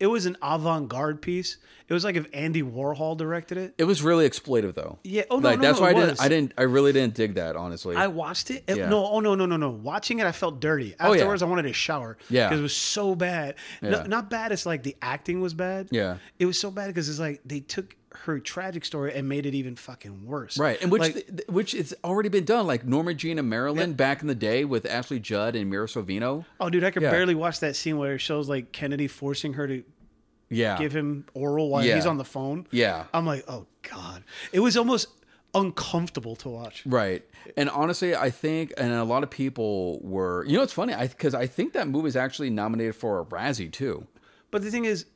it was an avant-garde piece. It was like if Andy Warhol directed it. It was really exploitive though. Yeah. Oh no, like no, that's no, why I was. didn't. I didn't. I really didn't dig that honestly. I watched it. It- Yeah. No, oh no, no, no, no. Watching it, I felt dirty. Oh, yeah. Afterwards, I wanted to shower. Yeah. because it was so bad. No, Yeah. not bad. It's like the acting was bad. Yeah. it was so bad because it's like they took her tragic story and made it even fucking worse. right, and which Like, th- which it's already been done. Like Norma Jean and Marilyn back in the day with Ashley Judd and Mira Sorvino. oh, dude, I could Yeah. barely watch that scene where it shows like Kennedy forcing her to Yeah, give him oral while Yeah. he's on the phone. Yeah. I'm like, oh god, it was almost uncomfortable to watch. Right. And honestly, I think, and a lot of people were, you know, it's funny, I because I think that movie is actually nominated for a Razzie too. But the thing is,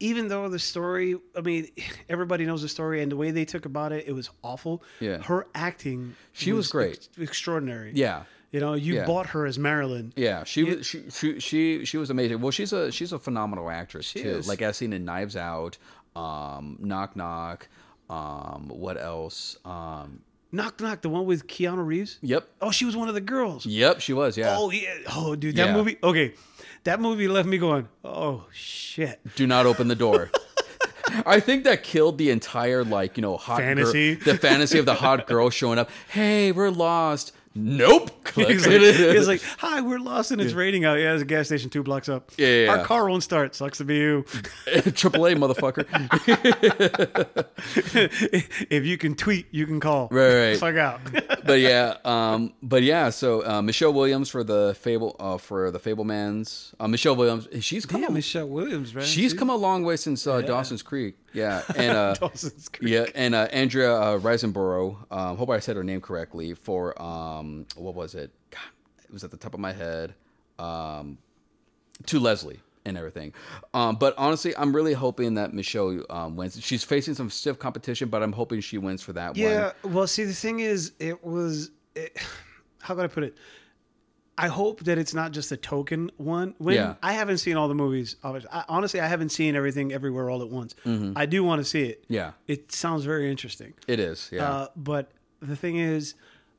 even though the story, I mean, everybody knows the story, and the way they took about it, it was awful. Yeah. her acting, She was great. ex- extraordinary. Yeah. you know, you Yeah. bought her as Marilyn. Yeah, she was she, she she she was amazing. Well, she's a she's a phenomenal actress too. is. Like I've seen in Knives Out, um, Knock Knock, um, what else? Um, Knock Knock, the one with Keanu Reeves. yep, Oh, she was one of the girls. yep, she was. Yeah. Oh yeah. Oh, dude, that Yeah. movie. Okay, that movie left me going. Oh shit. Do not open the door. (laughs) I think that killed the entire like you know hot girl- Fantasy. the fantasy of the hot girl showing up. Hey, we're lost. Nope. (laughs) Click. He's like, he's like, (laughs) "Hi, we're lost in its rating out. Yeah, there's a gas station two blocks up. Yeah, yeah, our car won't start. Sucks to be you. (laughs) Triple A motherfucker. if you can tweet, you can call. Right, right. Fuck out. but yeah, um, but yeah. So uh, Michelle Williams for the Fable uh, for the Fabelmans. Uh, Michelle Williams, she's come. Damn, a, Michelle Williams, man. she's come a long way since uh, Dawson's Creek. Yeah, (laughs) and uh, Dawson's Creek. yeah, and uh, Andrea uh, Riseborough. Um, hope I said her name correctly. For um, what was it? God, it was at the top of my head. Um, to Leslie and everything. Um, but honestly, I'm really hoping that Michelle um, wins. She's facing some stiff competition, but I'm hoping she wins for that one. Yeah. Well, see, the thing is, it was. It, (sighs) how can I put it? I hope that it's not just a token one. When Yeah. I haven't seen all the movies, obviously. I, honestly, I haven't seen everything everywhere all at once. Mm-hmm. I do want to see it. Yeah. It sounds very interesting. It is. Yeah. Uh, but the thing is,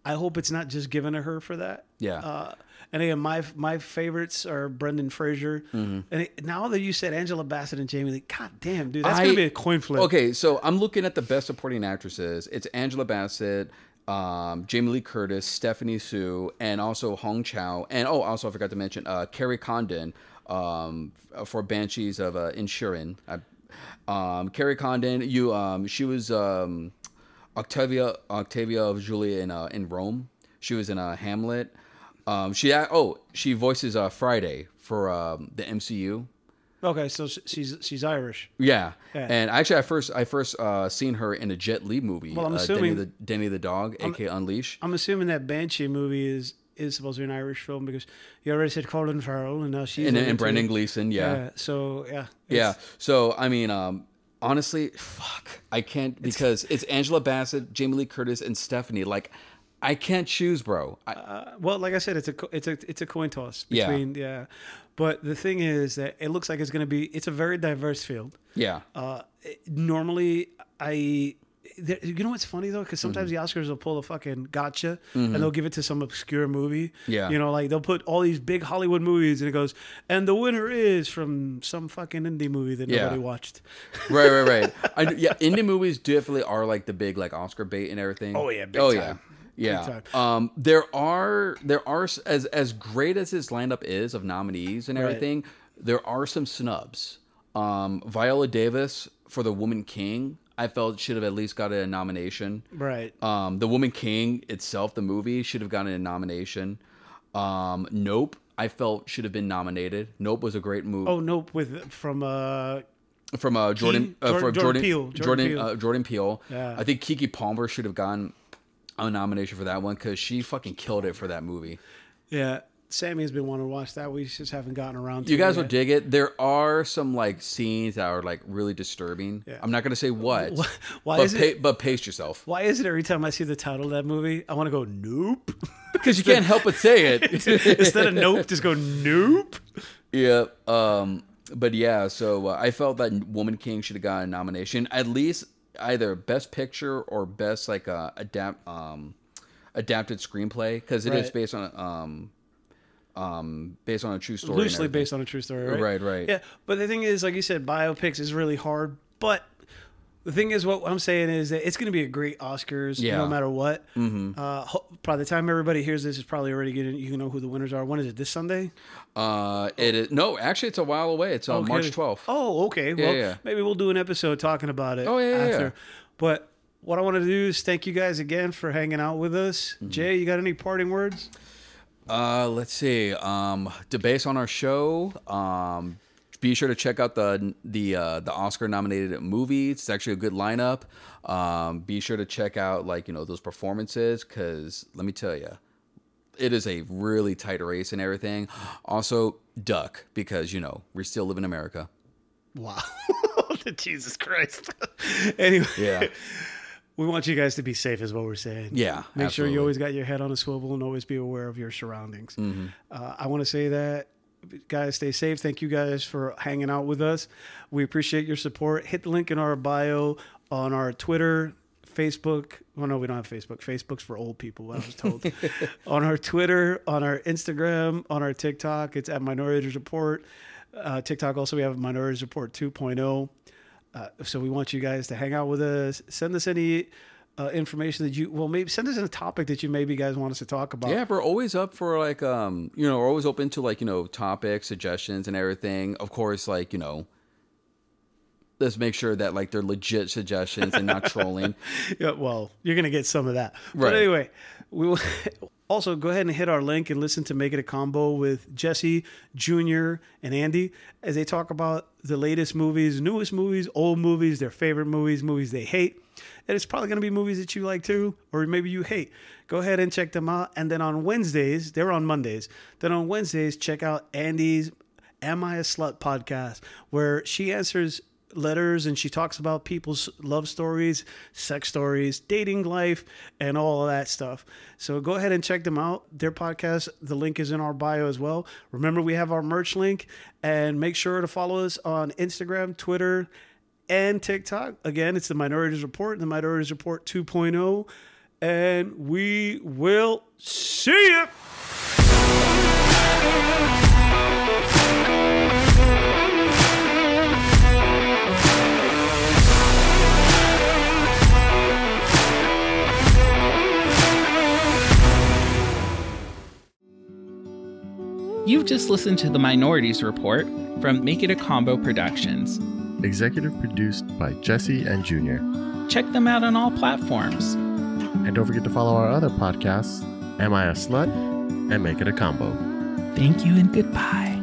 I hope it's not just given to her for that. Yeah. Uh, and again, my my favorites are Brendan Fraser. Mm-hmm. And it, now that you said Angela Bassett and Jamie Lee, God damn, dude, that's I- gonna be a coin flip. Okay, so I'm looking at the best supporting actresses. It's Angela Bassett, um, Jamie Lee Curtis, Stephanie Hsu, and also Hong Chau, and oh, also I forgot to mention uh, Kerry Condon um, for Banshees of uh, Inisherin. I, um, Kerry Condon, you, um, she was um, Octavia Octavia of Julia in uh, in Rome. She was in uh, Hamlet. Um, she oh she voices uh, Friday for the MCU. Okay, so she's she's Irish. Yeah. Yeah. and actually, I first I first uh, seen her in a Jet Li movie. Well, I'm uh, assuming- Denny the Danny the dog, aka Unleash. I'm assuming that Banshee movie is is supposed to be an Irish film because you already said Colin Farrell and now she's And, in and. Brendan Gleeson, yeah. Yeah. So yeah. Yeah. So I mean, um, honestly, fuck, I can't because it's Angela Bassett, Jamie Lee Curtis, and Stephanie. Like, I can't choose, bro. I, Uh, well, like I said, it's a it's a it's a coin toss Yeah. between yeah. But the thing is that it looks like it's going to be it's a very diverse field. yeah. Uh, it- normally, I. There, you know what's funny though, because sometimes the Oscars will pull a fucking gotcha and they'll give it to some obscure movie. Yeah. you know, like they'll put all these big Hollywood movies and it goes, and the winner is from some fucking indie movie that Yeah. nobody watched. (laughs) right, right, right. I, yeah, (laughs) indie movies definitely are like the big like Oscar bait and everything. Oh, yeah, oh time. yeah, yeah. Um, there are there are as as great as this lineup is of nominees and Right. everything. There are some snubs. Um, Viola Davis for The Woman King, I felt should have at least got a nomination. Right. Um, The Woman King itself, the movie, should have gotten a nomination. Um, nope, I felt should have been nominated. Nope was a great movie Oh nope, with from uh from uh, Jordan, uh, Jordan- from Jordan Jordan Peele, Jordan Jordan Peele. Uh, Jordan Peele. Yeah. I think Keke Palmer should have gotten a nomination for that one because she fucking killed it for that movie. yeah. Sammy has been wanting to watch that. We just haven't gotten around to You it guys yet. will dig it. There are some like scenes that are like really disturbing. Yeah. I'm not gonna say what, (laughs) Why but is pa- it but pace yourself why is it every time I see the title of that movie, I want to go nope. (laughs) because you can't help but say it. (laughs) Instead of nope, just go nope. Yeah. Um. But yeah. So uh, I felt that Woman King should have gotten a nomination, at least either Best Picture or Best like uh, adapt um adapted screenplay because it is Right. based on um um based on a true story. Loosely based on a true story, right? Right, right. Yeah, but the thing is, like you said, biopics is really hard. But the thing is, what I'm saying is that it's going to be a great Oscars, Yeah. no matter what. Mm-hmm. Uh, by the time everybody hears this, it's probably already getting. You know who the winners are. When is it? This Sunday? Uh, it is no. Actually, it's a while away. It's on March 12th. Oh, okay. Well, yeah. maybe we'll do an episode talking about it. Oh, yeah, yeah, after. yeah. But what I want to do is thank you guys again for hanging out with us. Mm-hmm. Jay, you got any parting words? Uh, let's see. Um, base on our show, um, be sure to check out the the uh, the Oscar nominated movies. It's actually a good lineup. Um, be sure to check out like you know those performances because let me tell you, it is a really tight race and everything. Also, duck because you know we still live in America. Wow. (laughs) Jesus Christ. (laughs) anyway, Yeah. we want you guys to be safe, is what we're saying. Yeah, Make sure you always got your head on a swivel and always be aware of your surroundings. Mm-hmm. Uh, I want to say that. Guys, stay safe. Thank you guys for hanging out with us. We appreciate your support. Hit the link in our bio on our Twitter, Facebook. Well, no, we don't have Facebook. Facebook's for old people, I was told. (laughs) on our Twitter, on our Instagram, on our TikTok, it's at Minorities Report. Uh, TikTok also, we have Minorities Report 2.0. Uh, so we want you guys to hang out with us. Send us any uh, information that you well maybe send us in a topic that you maybe guys want us to talk about. Yeah, we're always up for like um, you know, we're always open to like, you know, topics, suggestions and everything. Of course, like, you know, let's make sure that like they're legit suggestions and not trolling. (laughs) Yeah, well, you're gonna get some of that. But anyway, we will also go ahead and hit our link and listen to Make It a Combo with Jesse, Junior, and Andy as they talk about the latest movies, newest movies, old movies, their favorite movies, movies they hate. And it's probably gonna be movies that you like too, or maybe you hate. Go ahead and check them out. And then on Wednesdays, they're on Mondays. Then on Wednesdays, check out Andy's Am I a Slut podcast, where she answers letters and she talks about people's love stories, sex stories, dating life, and all of that stuff. So go ahead and check them out. Their podcast, the link is in our bio as well. Remember, we have our merch link, and make sure to follow us on Instagram, Twitter, and TikTok. Again, it's the Minorities Report, the Minorities Report 2.0, and we will see you. You've just listened to the Minorities Report from Make It a Combo Productions. Executive produced by Jesse and Junior. Check them out on all platforms. And don't forget to follow our other podcasts, Am I a Slut? and Make It a Combo. Thank you and goodbye.